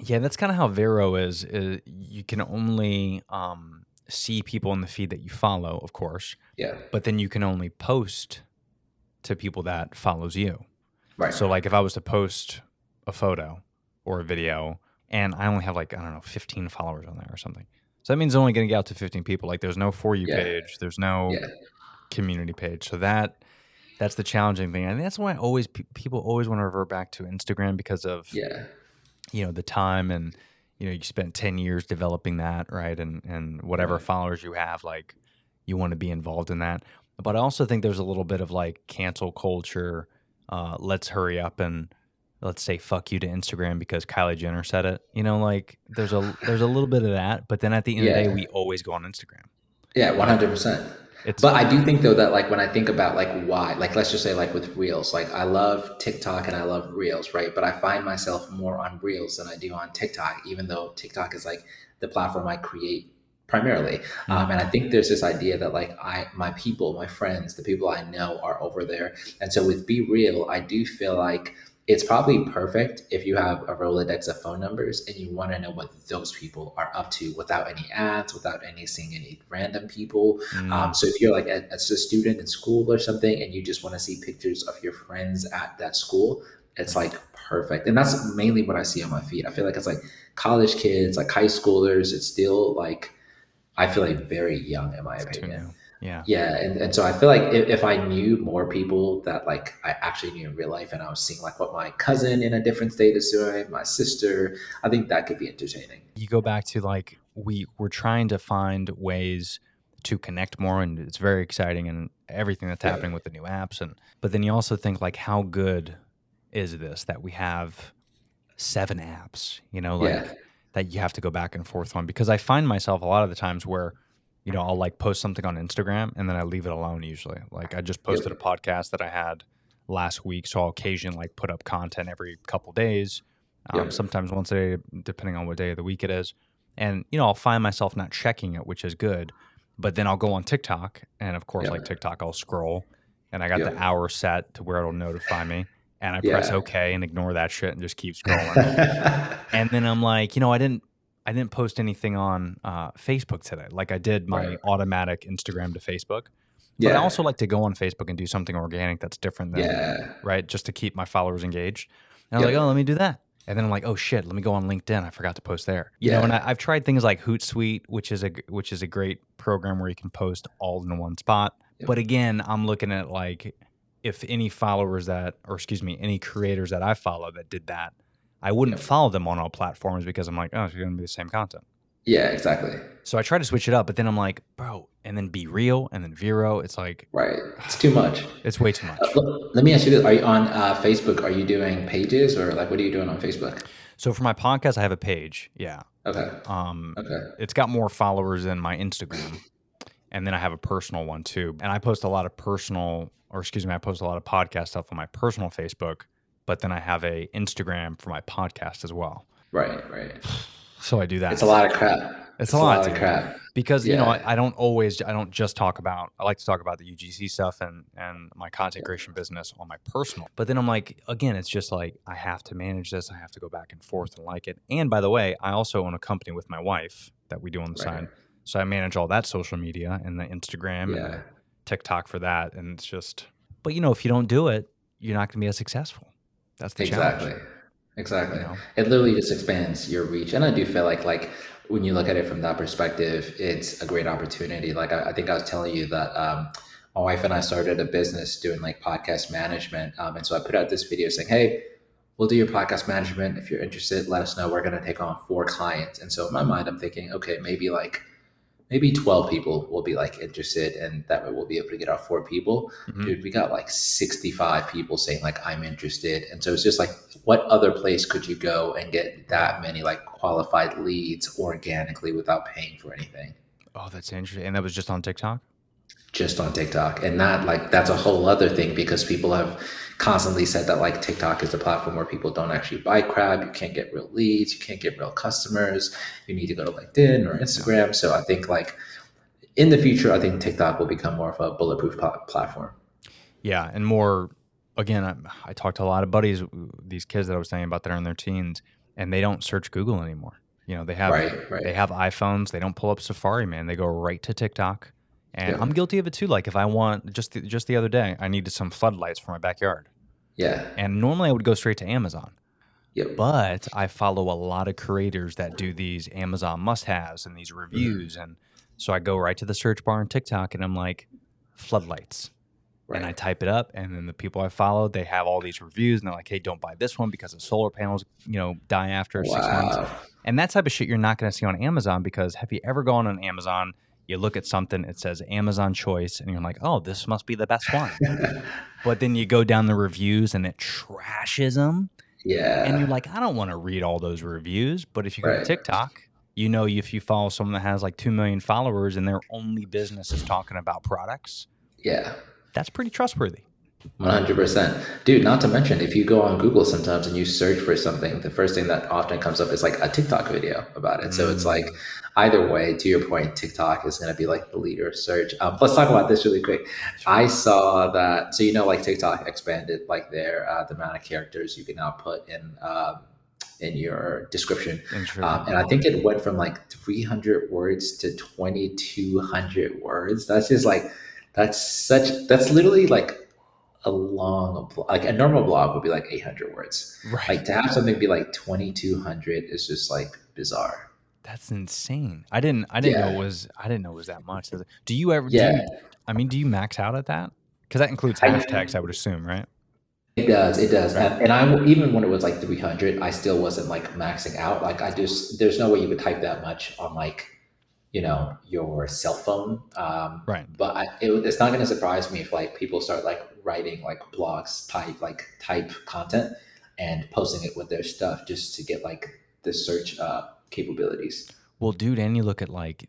Yeah, that's kind of how Vero is, is. You can only um, see people in the feed that you follow, of course, Yeah. but then you can only post to people that follows you. Right. So, like, if I was to post a photo or a video, and I only have like I don't know, 15 followers on there or something, so that means it's only going to get out to 15 people. Like, there's no for you Yeah. page, there's no Yeah. community page. So that that's the challenging thing, and that's why I always people always want to revert back to Instagram because of yeah. you know the time and you know you spent 10 years developing that right and and whatever Right. followers you have like you want to be involved in that but i also think there's a little bit of like cancel culture uh let's hurry up and let's say fuck you to instagram because kylie jenner said it you know like there's a there's a little bit of that but then at the end of the day we always go on instagram Yeah. One hundred percent. It's But I do think though that like when I think about like why, like let's just say like with Reels, like I love TikTok and I love Reels, right? But I find myself more on Reels than I do on TikTok, even though TikTok is like the platform I create primarily. Um, and I think there's this idea that like I, my people, my friends, the people I know are over there. And so with Be Real, I do feel like it's probably perfect if you have a Rolodex of phone numbers and you want to know what those people are up to without any ads, without any seeing any random people. Mm, Um, so if you're like a, as a student in school or something and you just want to see pictures of your friends at that school, it's like perfect. And that's mainly what I see on my feed. I feel like it's like college kids, like high schoolers. It's still like I feel like very young in my It's opinion. Yeah. Yeah, and, and so I feel like if, if I knew more people that like I actually knew in real life, and I was seeing like what my cousin in a different state is doing, my sister, I think that could be entertaining. You go back to like we we're trying to find ways to connect more and it's very exciting and everything that's Yeah. happening with the new apps and but then you also think like how good is this that we have seven apps, you know, like Yeah. that you have to go back and forth on because I find myself a lot of the times where you know, I'll like post something on Instagram and then I leave it alone usually. Like I just posted a podcast that I had last week, so I'll occasionally like put up content every couple days, um, Yep. sometimes once a day, depending on what day of the week it is. And you know, I'll find myself not checking it, which is good. But then I'll go on TikTok, and of course, Yeah. like TikTok, I'll scroll, and I got Yeah. the hour set to where it'll notify me, and I press OK and ignore that shit and just keep scrolling and then I'm like, you know, I didn't I didn't post anything on uh, Facebook today. Like I did my Right. automatic Instagram to Facebook. But I also like to go on Facebook and do something organic that's different than yeah, right, just to keep my followers engaged. And I'm like, oh, let me do that. And then I'm like, oh shit, let me go on LinkedIn. I forgot to post there. You know, Yeah. and I, I've tried things like Hootsuite, which is a which is a great program where you can post all in one spot. Yep. But again, I'm looking at like if any followers that, or excuse me, any creators that I follow that did that, I wouldn't follow them on all platforms because I'm like, oh, it's going to be the same content. yeah, exactly. So I try to switch it up, but then I'm like, bro, and then be real, and then Vero. It's like Right, it's too much. it's way too much. Uh, l- let me ask you this: Are you on uh, Facebook? Are you doing pages or like what are you doing on Facebook? So for my podcast, I have a page. Yeah. Okay, Um, okay, it's got more followers than my Instagram. And then I have a personal one too. And I post a lot of personal, or excuse me, I post a lot of podcast stuff on my personal Facebook, but then I have a Instagram for my podcast as well. right, right. So I do that. It's a lot of crap. It's a lot, of crap. because you know I, I don't always I don't just talk about I like to talk about the UGC stuff and and my content creation business on my personal. But then I'm like again it's just like I have to manage this. I have to go back and forth and like it. And by the way, I also own a company with my wife that we do on the Right. side. So I manage all that social media and the Instagram and the TikTok for that and it's just but you know if you don't do it, you're not going to be as successful. That's the exactly, challenge. exactly. You know? It literally just expands your reach, and I do feel like like when you look at it from that perspective, it's a great opportunity. Like I, I think I was telling you that um, my wife and I started a business doing like podcast management, um, and so I put out this video saying, "Hey, we'll do your podcast management. If you're interested, let us know. We're going to take on four clients." And so in my mind, I'm thinking, okay, maybe like maybe 12 people will be like interested and that way we'll be able to get our four people Mhm. dude we got like 65 people saying like i'm interested and so it's just like what other place could you go and get that many like qualified leads organically without paying for anything Oh, that's interesting. And that was just on TikTok? just on tiktok and that like that's a whole other thing because people have constantly said that like tiktok is the platform where people don't actually buy crap you can't get real leads you can't get real customers you need to go to linkedin or instagram so i think like in the future i think tiktok will become more of a bulletproof pla- platform Yeah, and more again. I, I talked to a lot of buddies, these kids that I was saying about that are in their teens, and they don't search Google anymore. You know, they have Right, right. they have iPhones. They don't pull up Safari, man. They go right to TikTok. And Yeah. I'm guilty of it too. Like if I want just the, just the other day, I needed some floodlights for my backyard, yeah and normally I would go straight to Amazon. yep But I follow a lot of creators that do these Amazon must-haves and these mm-hmm. reviews, and so I go right to the search bar on TikTok, and I'm like, floodlights Right. and I type it up, and then the people I follow, they have all these reviews, and they're like, "Hey, don't buy this one because the solar panels, you know, die after six months." wow And that type of shit you're not going to see on Amazon because have you ever gone on Amazon? You look at something, it says Amazon Choice, and you're like, "Oh, this must be the best one." but then you go down the reviews, and it trashes them, yeah and you're like, "I don't want to read all those reviews." But if you go to TikTok, you know, if you follow someone that has like two million followers and their only business is talking about products, yeah that's pretty trustworthy. 100% dude not to mention if you go on google sometimes and you search for something the first thing that often comes up is like a tiktok video about it so it's Mm. like either way to your point tiktok is going to be like the leader of search um, let's talk about this really quick i saw that so you know like tiktok expanded like their uh, the amount of characters you can now put in um, in your description um, and I think it went from like 300 words to 2,200 words. That's just like, that's such, that's literally like a long, like a normal blog would be like 800 words. right. Like to have something be like 2,200 is just like bizarre. That's insane. I didn't. I didn't know it was. I didn't know it was that much. Do you ever? Do Yeah. you, I mean, do you max out at that? Because that includes I- hashtags, I would assume, right? It does, it does, and, and I even when it was like 300, I still wasn't like maxing out. Like I just, there's no way you could type that much on like, you know, your cell phone. Um, Right. But I, it, it's not going to surprise me if like people start like writing like blogs, type like type content, and posting it with their stuff just to get like the search uh, capabilities. Well, dude, and you look at like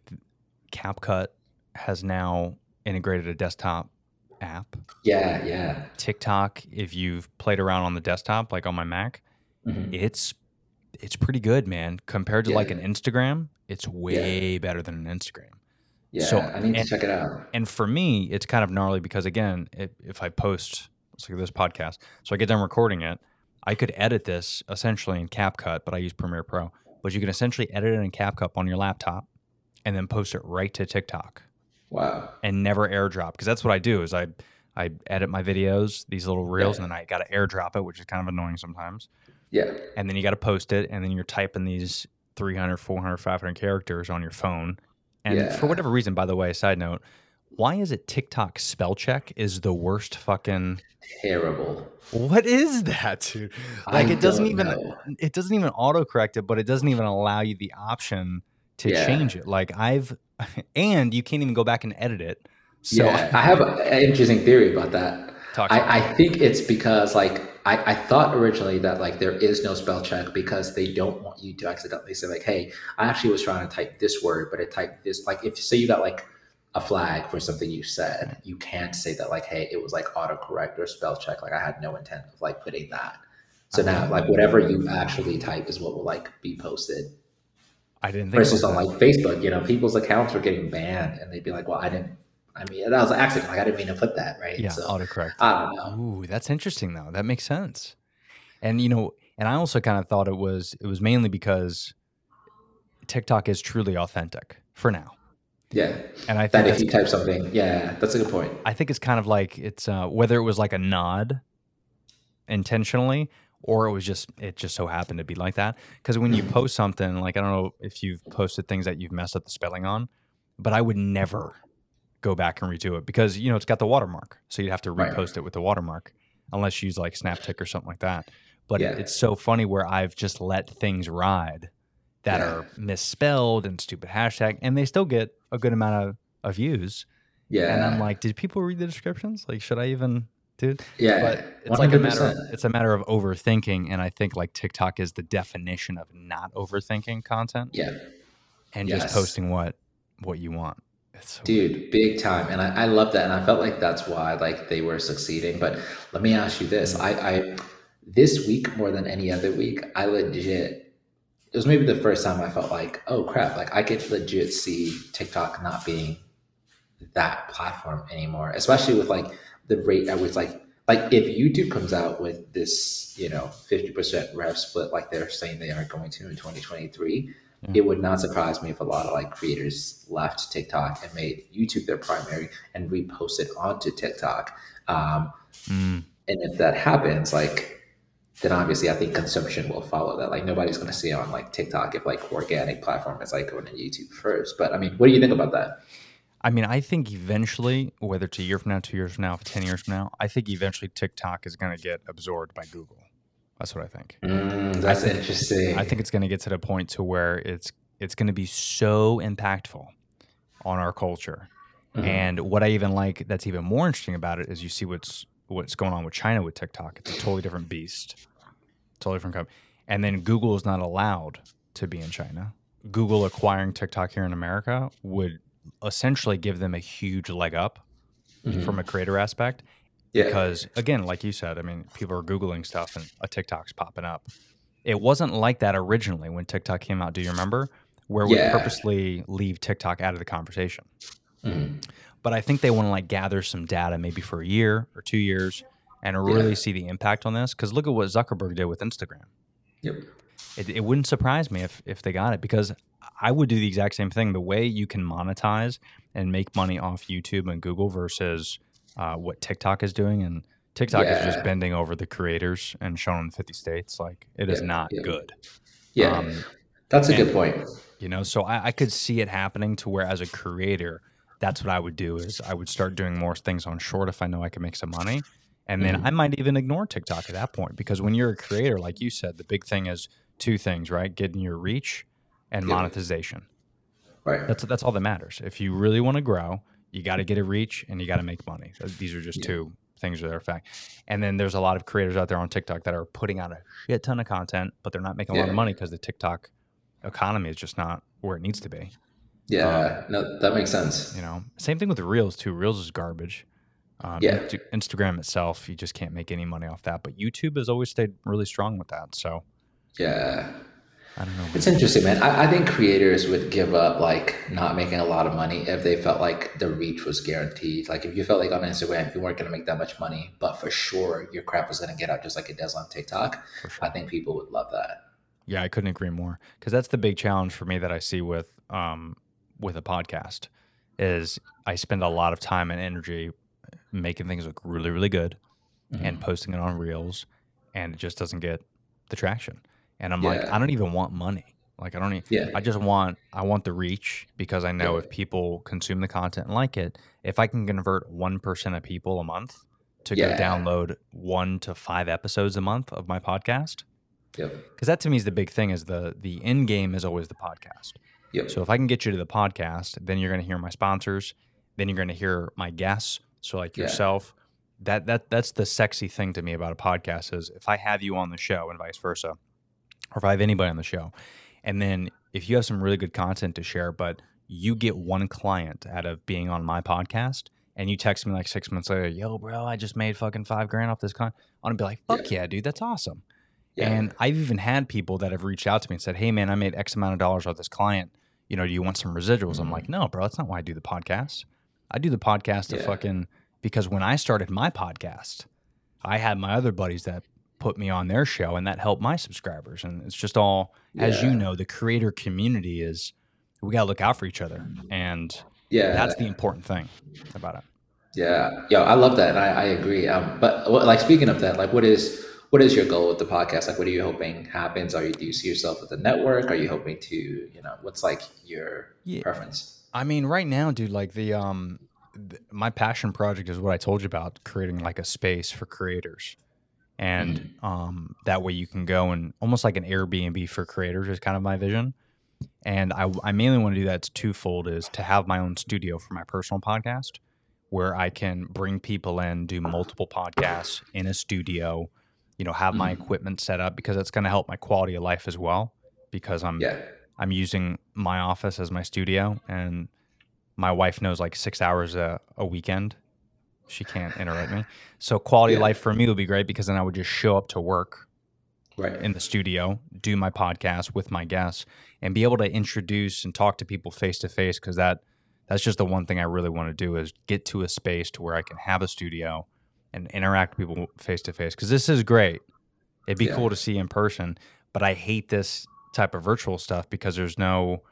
CapCut has now integrated a desktop app. Yeah, yeah. TikTok, if you've played around on the desktop, like on my Mac, Mhm. it's it's pretty good, man. Compared to like an Instagram, it's way better than an Instagram. Yeah, So, I need and- to check it out. And for me, it's kind of gnarly because again, if, if I post let's look at this podcast, so I get done recording it, I could edit this essentially in CapCut, but I use Premiere Pro. But you can essentially edit it in CapCut on your laptop and then post it right to TikTok Wow. and never airdrop because that's what I do is I I edit my videos, these little reels, Yeah. and then I got to airdrop it, which is kind of annoying sometimes. Yeah. And then you got to post it, and then you're typing these 300, 400, 500 characters on your phone. And Yeah. for whatever reason, by the way, side note, why is it TikTok spell check is the worst fucking Terrible. what is that, dude? Like I it doesn't even know. it doesn't even autocorrect it, but it doesn't even allow you the option to Yeah. change it. Like I've and you can't even go back and edit it. So yeah, I have an interesting theory about that. talk. I, I think it's because like I, I thought originally that like there is no spell check because they don't want you to accidentally say like, hey, I actually was trying to type this word, but I typed this like if say you got like a flag for something you said, you can't say that like, hey, it was like autocorrect or spell check. Like I had no intent of like putting that. So now like whatever you actually type is what will like be posted. I didn't think Versus on like Facebook, you know, people's accounts were getting banned and they'd be like, well, I didn't I mean that was an accident. Like I didn't mean to put that, right? yeah, So autocorrect. I don't know. Ooh, that's interesting though. That makes sense. And you know, and I also kind of thought it was it was mainly because TikTok is truly authentic for now. Yeah. And I think That if you type something, yeah, that's a good point. I think it's kind of like it's uh, whether it was like a nod intentionally or it was just it just so happened to be like that. Because when you post something, like I don't know if you've posted things that you've messed up the spelling on, but I would never go back and redo it because you know it's got the watermark, so you'd have to Right. repost it with the watermark unless you use like SnapTik or something like that. But Yeah. it's so funny where I've just let things ride that Yeah. are misspelled and stupid hashtag, and they still get a good amount of, of views. Yeah. And I'm like, did people read the descriptions? Like, should I even, dude? yeah, But it's like a matter. Of, it's a matter of overthinking, and I think like TikTok is the definition of not overthinking content yeah, and just posting what what you want. It's so dude, big time. And I, I love that. And I felt like that's why like they were succeeding. But let me ask you this. Mm. I, I this week more than any other week, I legit it was maybe the first time I felt like, oh crap, like I could legit see TikTok not being that platform anymore. Especially with like the rate at which like like if YouTube comes out with this, you know, 50% rev split like they're saying they are going to in 2023, Yeah. it would not surprise me if a lot of like creators left TikTok and made YouTube their primary and reposted onto TikTok. Um, Mm, and if that happens, like then obviously I think consumption will follow that. Like nobody's gonna see on like TikTok if like organic platform is like going to YouTube first. But I mean, what do you think about that? I mean, I think eventually, whether it's a year from now, two years from now, ten years from now, I think eventually TikTok is going to get absorbed by Google. That's what I think. Mm, that's think- interesting. I think it's going to get to the point to where it's it's going to be so impactful on our culture. Mhm. And what I even like that's even more interesting about it is you see what's what's going on with China with TikTok. It's a totally different beast. Totally different company. And then Google is not allowed to be in China. Google acquiring TikTok here in America would essentially give them a huge leg up Mhm. from a creator aspect yeah. because again like you said i mean people are googling stuff and a tiktok's popping up it wasn't like that originally when tiktok came out do you remember where we purposely leave tiktok out of the conversation Mhm. but i think they want to like gather some data maybe for a year or two years and really Yeah. see the impact on this because look at what zuckerberg did with instagram Yep. it, it wouldn't surprise me if if they got it because I would do the exact same thing. The way you can monetize and make money off YouTube and Google versus uh, what TikTok is doing, and TikTok is just bending over the creators and showing them 50 states. Like it is Yeah, not yeah. good. Yeah. Um, That's a And- good point. you know so I, I could see it happening to where as a creator that's what i would do is i would start doing more things on short if i know i can make some money and then Mhm. i might even ignore tiktok at that point because when you're a creator like you said the big thing is two things right getting your reach and Yeah. monetization Right. that's that's all that matters if you really want to grow you got to get a reach and you got to make money So these are just Yeah. two things that are a fact and then there's a lot of creators out there on tiktok that are putting out a shit ton of content but they're not making a lot of money because the tiktok economy is just not where it needs to be yeah. no, that makes sense. you know, same thing with reels too. Reels is garbage. Um, Yeah. Instagram itself, you just can't make any money off that. But YouTube has always stayed really strong with that. So Yeah. I don't know. It's interesting, man. I, I think creators would give up like not making a lot of money if they felt like the reach was guaranteed. Like if you felt like on Instagram you weren't going to make that much money, but for sure your crap was going to get out just like it does on TikTok. Sure. I think people would love that. Yeah, I couldn't agree more. Because that's the big challenge for me that I see with um with a podcast is I spend a lot of time and energy making things look really, really good Mm-hmm. and posting it on reels, and it just doesn't get the traction. And I'm like, I don't even want money. Like I don't even. Yeah. I just want I want the reach because I know Yeah. if people consume the content and like it, if I can convert one percent of people a month to Yeah. go download one to five episodes a month of my podcast, Yep. because that to me is the big thing is the the end game is always the podcast. Yep. So if I can get you to the podcast, then you're going to hear my sponsors, then you're going to hear my guests. So like Yeah. yourself, that that that's the sexy thing to me about a podcast is if I have you on the show and vice versa, or if I have anybody on the show, and then if you have some really good content to share, but you get one client out of being on my podcast. And you text me like six months later, yo, bro, I just made fucking five grand off this con. I'm gonna be like, fuck yeah, dude, that's awesome. Yeah. And I've even had people that have reached out to me and said, "Hey, man, I made X amount of dollars off this client. You know, do you want some residuals?" I'm like, mm. "No, bro, that's not why I do the podcast. I do the podcast to fucking because when I started my podcast, I had my other buddies that put me on their show, and that helped my subscribers. And it's just all, as you know, the creator community is we gotta look out for each other, and yeah. that's the important thing about it. Yeah, yeah, I love that, and I, I agree. Um, but like speaking of that, like, what is what is your goal with the podcast? Like, what are you hoping happens? Are you do you see yourself with the network? Are you hoping to, you know, what's like your Yeah. preference? I mean, right now, dude, like the um, th- my passion project is what I told you about, creating like a space for creators, and um, that way you can go and almost like an Airbnb for creators is kind of my vision. And I, I mainly want to do that. It's twofold: is to have my own studio for my personal podcast, where I can bring people in, do multiple podcasts in a studio, you know, have my Mhm. equipment set up because it's going to help my quality of life as well. Because I'm Yeah, I'm using my office as my studio, and my wife knows like six hours a, a weekend. She can't interrupt me. So quality of Yeah. life for me would be great because then I would just show up to work right. in the studio, do my podcast with my guests, and be able to introduce and talk to people face to face. Because that that's just the one thing I really want to do is get to a space to where I can have a studio and interact with people face to face. Because this is great. It'd be Yeah. cool to see in person, but I hate this type of virtual stuff because there's no.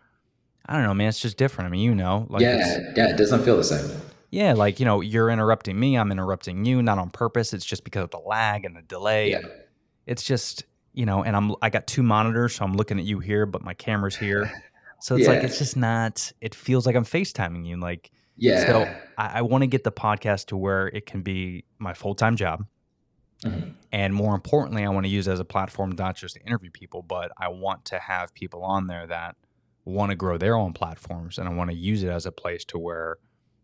I don't know, man. It's just different. I mean, you know, like yeah, yeah, it doesn't feel the same. yeah, like you know, you're interrupting me. I'm interrupting you, not on purpose. It's just because of the lag and the delay. Yeah, it's just you know and i'm i got two monitors so i'm looking at you here but my camera's here so it's like it's just not it feels like i'm facetiming you like yeah, so i, I want to get the podcast to where it can be my full-time job Mhm. and more importantly i want to use it as a platform not just to interview people but i want to have people on there that want to grow their own platforms and i want to use it as a place to where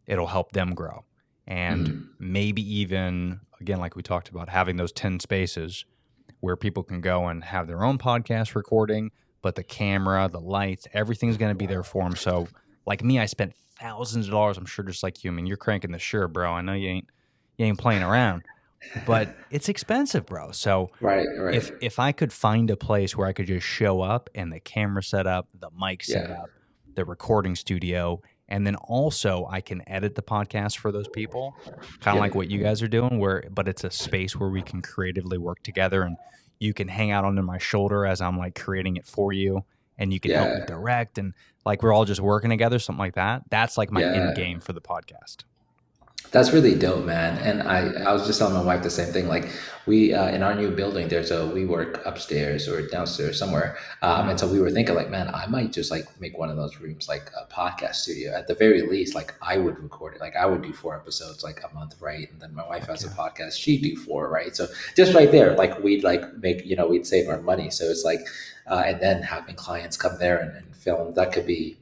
it'll help them grow and Mhm. maybe even again like we talked about having those 10 spaces where people can go and have their own podcast recording but the camera the lights everything's going to be there for them so like me i spent thousands of dollars i'm sure just like you i mean you're cranking the sure bro i know you ain't you ain't playing around but it's expensive bro so right, right. if if I could find a place where I could just show up and the camera set up, the mic set Yeah. up, the recording studio, and then also I can edit the podcast for those people, kind of Yeah. like what you guys are doing, where but it's a space where we can creatively work together and you can hang out under my shoulder as I'm like creating it for you and you can help me direct and like we're all just working together, something like that. That's like my Yeah. end game for the podcast. That's really dope, man. And I, I was just telling my wife the same thing. Like we uh, in our new building, there's a WeWork upstairs or downstairs somewhere, um, and so we were thinking like, man, I might just like make one of those rooms like a podcast studio. At the very least, like I would record it. Like I would do four episodes like a month, right? And then my wife has a podcast, she'd do four, right? So just right there, like we'd like make you know we'd save our money. So it's like, uh, and then having clients come there and, and film that could be.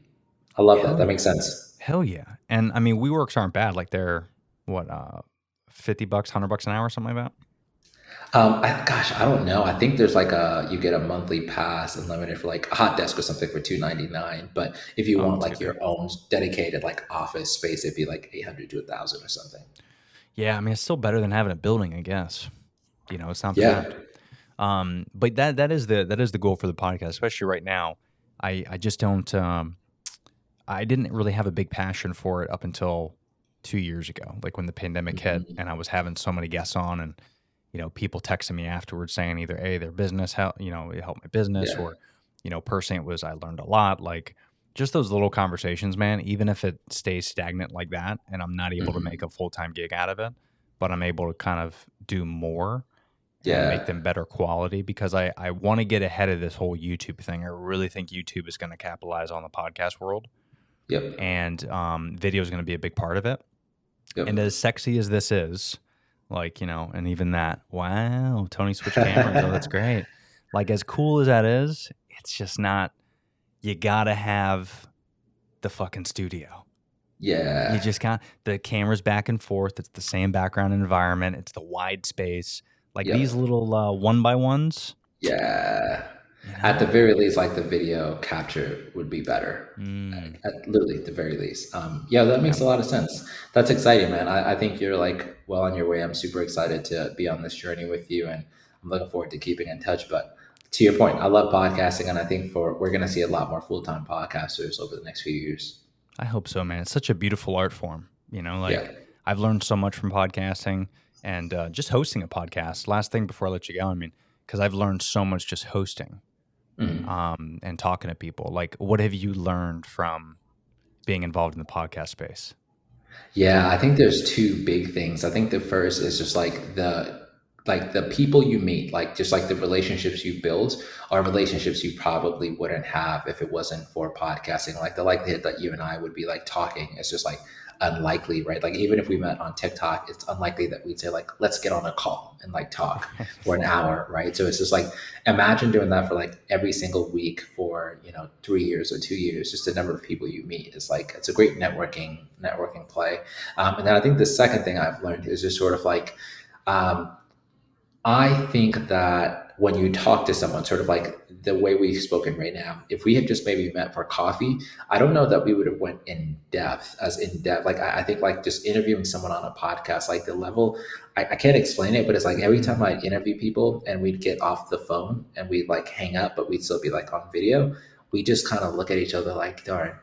I love that. That makes sense. Hell yeah. And I mean, WeWorks aren't bad. Like they're what, uh, 50 bucks, 100 bucks an hour, something like that? Um, I, gosh, I don't know. I think there's like a you get a monthly pass unlimited for like a hot desk or something for two ninety nine. But if you Oh, want like your own dedicated like office space, it'd be like eight hundred to a thousand or something. Yeah. I mean, it's still better than having a building, I guess. You know, it's not Yeah. bad. Um, but that that is the that is the goal for the podcast, especially right now. I I just don't um I didn't really have a big passion for it up until two years ago, like when the pandemic hit and I was having so many guests on and you know, people texting me afterwards saying either hey, their business help you know, it helped my business Yeah. or, you know, personally it was I learned a lot. Like just those little conversations, man, even if it stays stagnant like that and I'm not able Mhm. to make a full time gig out of it, but I'm able to kind of do more and Yeah. make them better quality because I, I want to get ahead of this whole YouTube thing. I really think YouTube is going to capitalize on the podcast world Yep. and um, video is going to be a big part of it. Yep. And as sexy as this is, like, you know, and even that, wow, Tony switched cameras. oh, that's great. Like, as cool as that is, it's just not, you got to have the fucking studio. yeah. You just got the cameras back and forth. It's the same background environment. It's the wide space. Like Yep. these little uh, one by ones. yeah. You know? At the very least, like the video capture would be better. Mm, At literally the very least. Um, yeah, that makes a lot of sense. That's exciting, man. I, I think you're like well on your way. I'm super excited to be on this journey with you, and I'm looking forward to keeping in touch. But to your point, I love podcasting, and I think for we're going to see a lot more full time podcasters over the next few years. I hope so, man. It's such a beautiful art form. You know, like Yeah. I've learned so much from podcasting and uh, just hosting a podcast. Last thing before I let you go, I mean, because I've learned so much just hosting Mhm. um, and talking to people. Like, what have you learned from being involved in the podcast space? Yeah, I think there's two big things. I think the first is just like the like the people you meet, like just like the relationships you build are relationships you probably wouldn't have if it wasn't for podcasting. Like the likelihood that you and I would be like talking is just like unlikely, right? Like even if we met on TikTok, it's unlikely that we'd say like, let's get on a call and like talk for an hour, right? So it's just like imagine doing that for like every single week for you know three years or two years. Just the number of people you meet is like it's a great networking networking play. Um, and then I think the second thing I've learned is just sort of like um, I think that when you talk to someone, sort of like the way we've spoken right now, if we had just maybe met for coffee, I don't know that we would have went in depth as in depth. Like I, I think like just interviewing someone on a podcast, like the level, I, I can't explain it, but it's like every time I'd interview people and we'd get off the phone and we'd like hang up, but we'd still be like on video, we just kind of look at each other like, darn,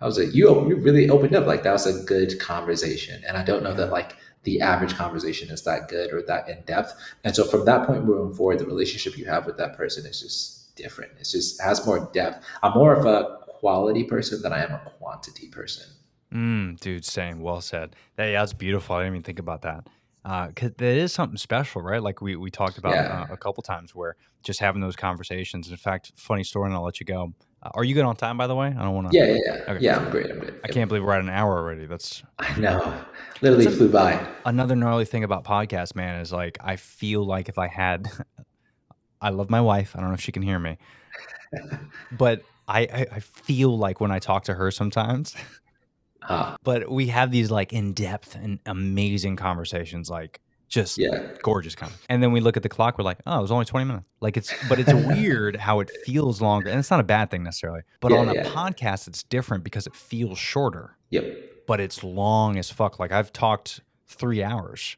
how was it? You, you really opened up. Like that was a good conversation. And I don't know that like the average conversation is that good or that in depth. And so from that point moving forward, the relationship you have with that person is just different. It's just has more depth. I'm more of a quality person than I am a quantity person. Mm, dude, same. Well said. That, yeah, that's beautiful. I didn't even think about that. Because that is something special, right? Like we, we talked about Yeah. uh, a couple times where just having those conversations. In fact, funny story, and I'll let you go. Uh, are you good on time, by the way? I don't want to. Yeah, yeah, yeah. Okay. Yeah, I'm great. I'm good. I can't believe we're at an hour already. That's I know. Literally flew by. another gnarly thing about podcasts, man, is like I feel like if I had, I love my wife. I don't know if she can hear me, but I, I, I feel like when I talk to her sometimes, Huh. but we have these like in depth and amazing conversations, like just Yeah. gorgeous kind of. And then we look at the clock, we're like, oh, it was only 20 minutes. Like it's, but it's weird how it feels longer. And it's not a bad thing necessarily, but Yeah, on a yeah. podcast, it's different because it feels shorter Yep. but it's long as fuck. Like I've talked three hours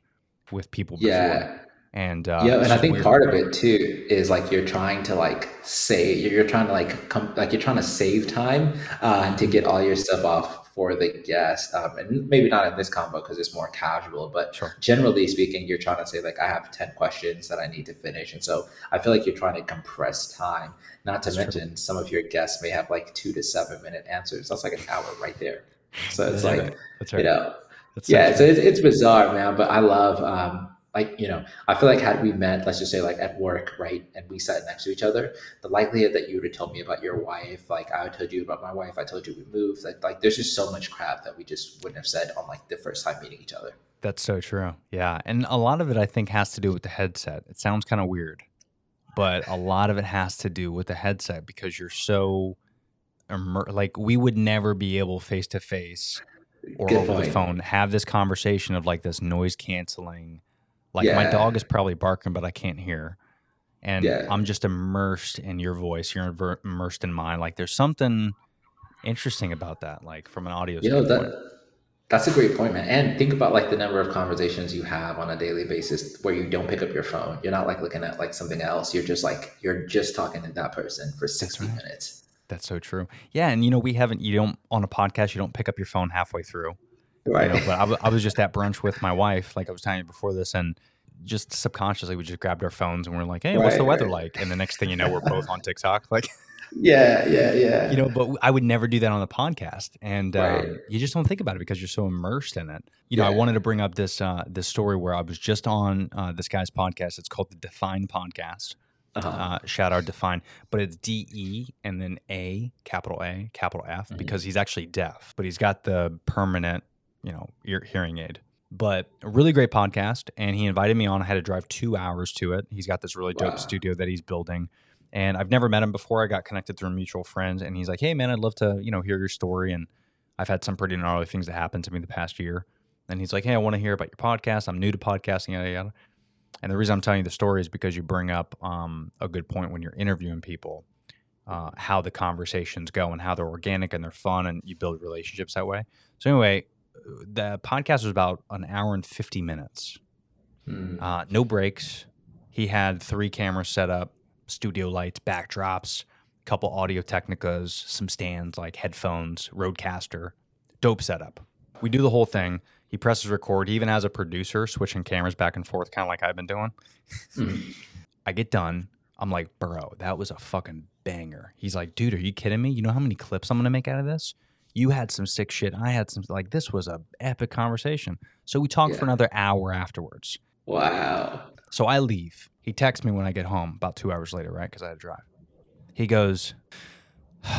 with people before. Yeah. And uh, yeah, and I think weird. part of it too is like you're trying to like say you're trying to like come like you're trying to save time uh, and to get all your stuff off for the guest, um, and maybe not in this combo because it's more casual, but Sure. generally speaking, you're trying to say like I have ten questions that I need to finish, and so I feel like you're trying to compress time. Not to That's true. mention some of your guests may have like two to seven minute answers. That's like an hour right there. So it's Yeah, like that's you know That's yeah, true. so it's, it's bizarre, man. But I love, um, like, you know, I feel like had we met, let's just say, like at work, right, and we sat next to each other, the likelihood that you would have told me about your wife, like I told you about my wife, I told you we moved, like, like there's just so much crap that we just wouldn't have said on like the first time meeting each other. That's so true. Yeah. And a lot of it, I think, has to do with the headset. It sounds kind of weird, but a lot of it has to do with the headset because you're so, immer- like, we would never be able face to face or Good over the phone have this conversation of like this noise canceling. Like, my dog is probably barking, but I can't hear. And Yeah. I'm just immersed in your voice. You're immersed in mine. Like, there's something interesting about that, like, from an audio You know standpoint. that that's a great point, man. And think about like the number of conversations you have on a daily basis where you don't pick up your phone. You're not like looking at like something else. You're just like you're just talking to that person for sixty right. minutes. That's so true. Yeah, and you know we haven't. You don't on a podcast. You don't pick up your phone halfway through. Right. You know, but I, w- I was just at brunch with my wife, like I was telling you before this, and just subconsciously we just grabbed our phones and we're like, "Hey, what's the weather right. like?" And the next thing you know, we're both on TikTok. Like, yeah, yeah, yeah. you know, but I would never do that on the podcast, and Right. um, you just don't think about it because you're so immersed in it. You know, I wanted to bring up this uh, this story where I was just on uh, this guy's podcast. It's called the Define Podcast. Uh-huh. uh, shout out define, but it's D E and then A, capital A, capital F, Mhm. because he's actually deaf, but he's got the permanent, you know, ear hearing aid. But a really great podcast, and he invited me on. I had to drive two hours to it. He's got this really dope Wow. studio that he's building, and I've never met him before. I got connected through mutual friends, and he's like, "Hey, man, I'd love to, you know, hear your story." And I've had some pretty gnarly things that happened to me the past year. And he's like, "Hey, I want to hear about your podcast. I'm new to podcasting, yada yada." And the reason I'm telling you the story is because you bring up um, a good point when you're interviewing people, uh, how the conversations go and how they're organic and they're fun, and you build relationships that way. So anyway, the podcast was about an hour and 50 minutes, Mm. uh, no breaks. He had three cameras set up, studio lights, backdrops, a couple audio technicas, some stands like headphones, RODECaster, dope setup. We do the whole thing. He presses record. He even has a producer switching cameras back and forth, kind of like I've been doing. Mm. I get done. I'm like, bro, that was a fucking banger. He's like, dude, are you kidding me? You know how many clips I'm gonna make out of this? You had some sick shit. I had some like this was a epic conversation. So we talked for another hour afterwards. Wow. So I leave. He texts me when I get home about two hours later, right? Because I had to drive. He goes,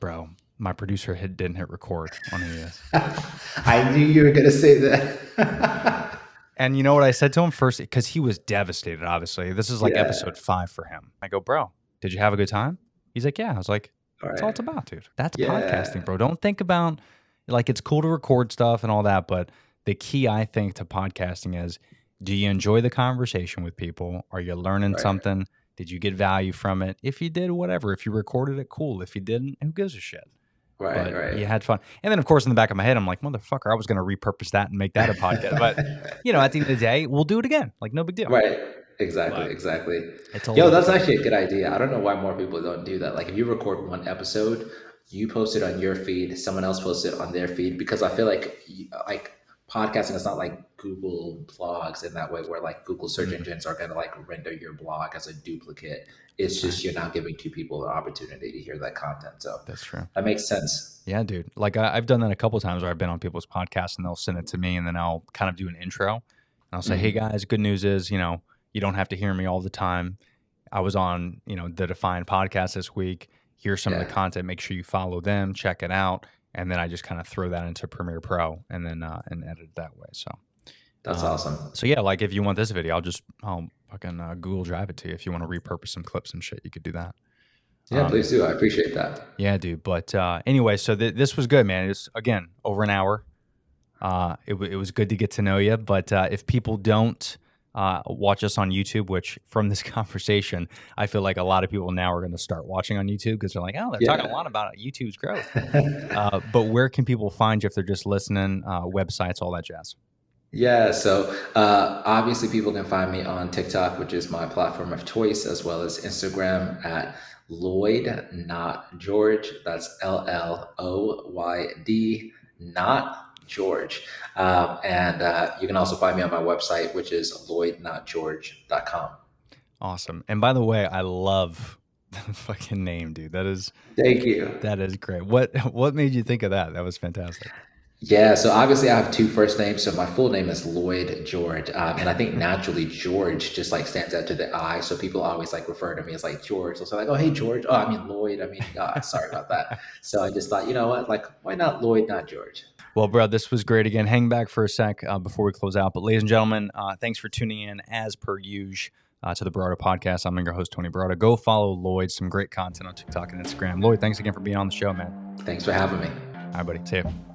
Bro, my producer hit, didn't hit record on any of this. I knew you were gonna say that. And you know what I said to him first? Because he was devastated, obviously. This is like Yeah. episode five for him. I go, Bro, did you have a good time? He's like, Yeah. I was like, all Right. All it's about, dude. That's Yeah. podcasting, bro. Don't think about like it's cool to record stuff and all that, but the key I think to podcasting is do you enjoy the conversation with people? Are you learning Right. something? Did you get value from it? If you did, whatever. If you recorded it, cool. If you didn't, who gives a shit? Right, but right. you had fun. And then, of course, in the back of my head, I'm like, motherfucker, I was going to repurpose that and make that a podcast. but, you know, at the end of the day, we'll do it again. Like, no big deal. right. Exactly, But- exactly. It's all Yo, about- that's actually a good idea. I don't know why more people don't do that. Like if you record one episode, you post it on your feed, someone else posts it on their feed because I feel like like podcasting is not like Google blogs in that way where like Google search Mm-hmm. engines are going to like render your blog as a duplicate. It's just you're not giving two people the opportunity to hear that content. So That's true. that makes sense. Yeah, dude. Like I, I've done that a couple times where I've been on people's podcasts and they'll send it to me and then I'll kind of do an intro and I'll say, "Hey guys, good news is, you know, you don't have to hear me all the time. I was on, you know, the Define podcast this week. Here's some of the content. Make sure you follow them, check it out." And then I just kind of throw that into Premiere Pro and then uh, and edit it that way. So, That's Um, awesome. so yeah, like if you want this video, I'll just I'll fucking uh, Google Drive it to you. If you want to repurpose some clips and shit, you could do that. Yeah, um, please do. I appreciate that. Yeah, dude. But uh, anyway, so th- this was good, man. It's again over an hour. Uh, it, w- it was good to get to know you. But uh, if people don't uh, watch us on YouTube, which from this conversation, I feel like a lot of people now are going to start watching on YouTube because they're like, oh, they're talking a lot about YouTube's growth. uh, but where can people find you if they're just listening? Uh, websites, all that jazz. Yeah, so uh, obviously people can find me on TikTok, which is my platform of choice, as well as Instagram at Lloyd, not George. That's L L O Y D, not George. Um, and uh, you can also find me on my website, which is lloydnotgeorge.com. Awesome. And by the way, I love the fucking name, dude. That is Thank you. that is great. What what made you think of that? That was fantastic. Yeah, so obviously I have two first names. So my full name is Lloyd George, um, and I think naturally George just like stands out to the eye. So people always like refer to me as like George. So like, oh hey George. Oh, I mean Lloyd. I mean, oh, sorry about that. So I just thought, you know what, like why not Lloyd, not George? Well, bro, this was great again. Hang back for a sec uh, before we close out. But ladies and gentlemen, uh, thanks for tuning in as per usual. Uh, to the Berardo podcast. I'm your host, Tony Berardo. Go follow Lloyd. Some great content on TikTok and Instagram. Lloyd, thanks again for being on the show, man. Thanks for having me. All right, buddy. See you.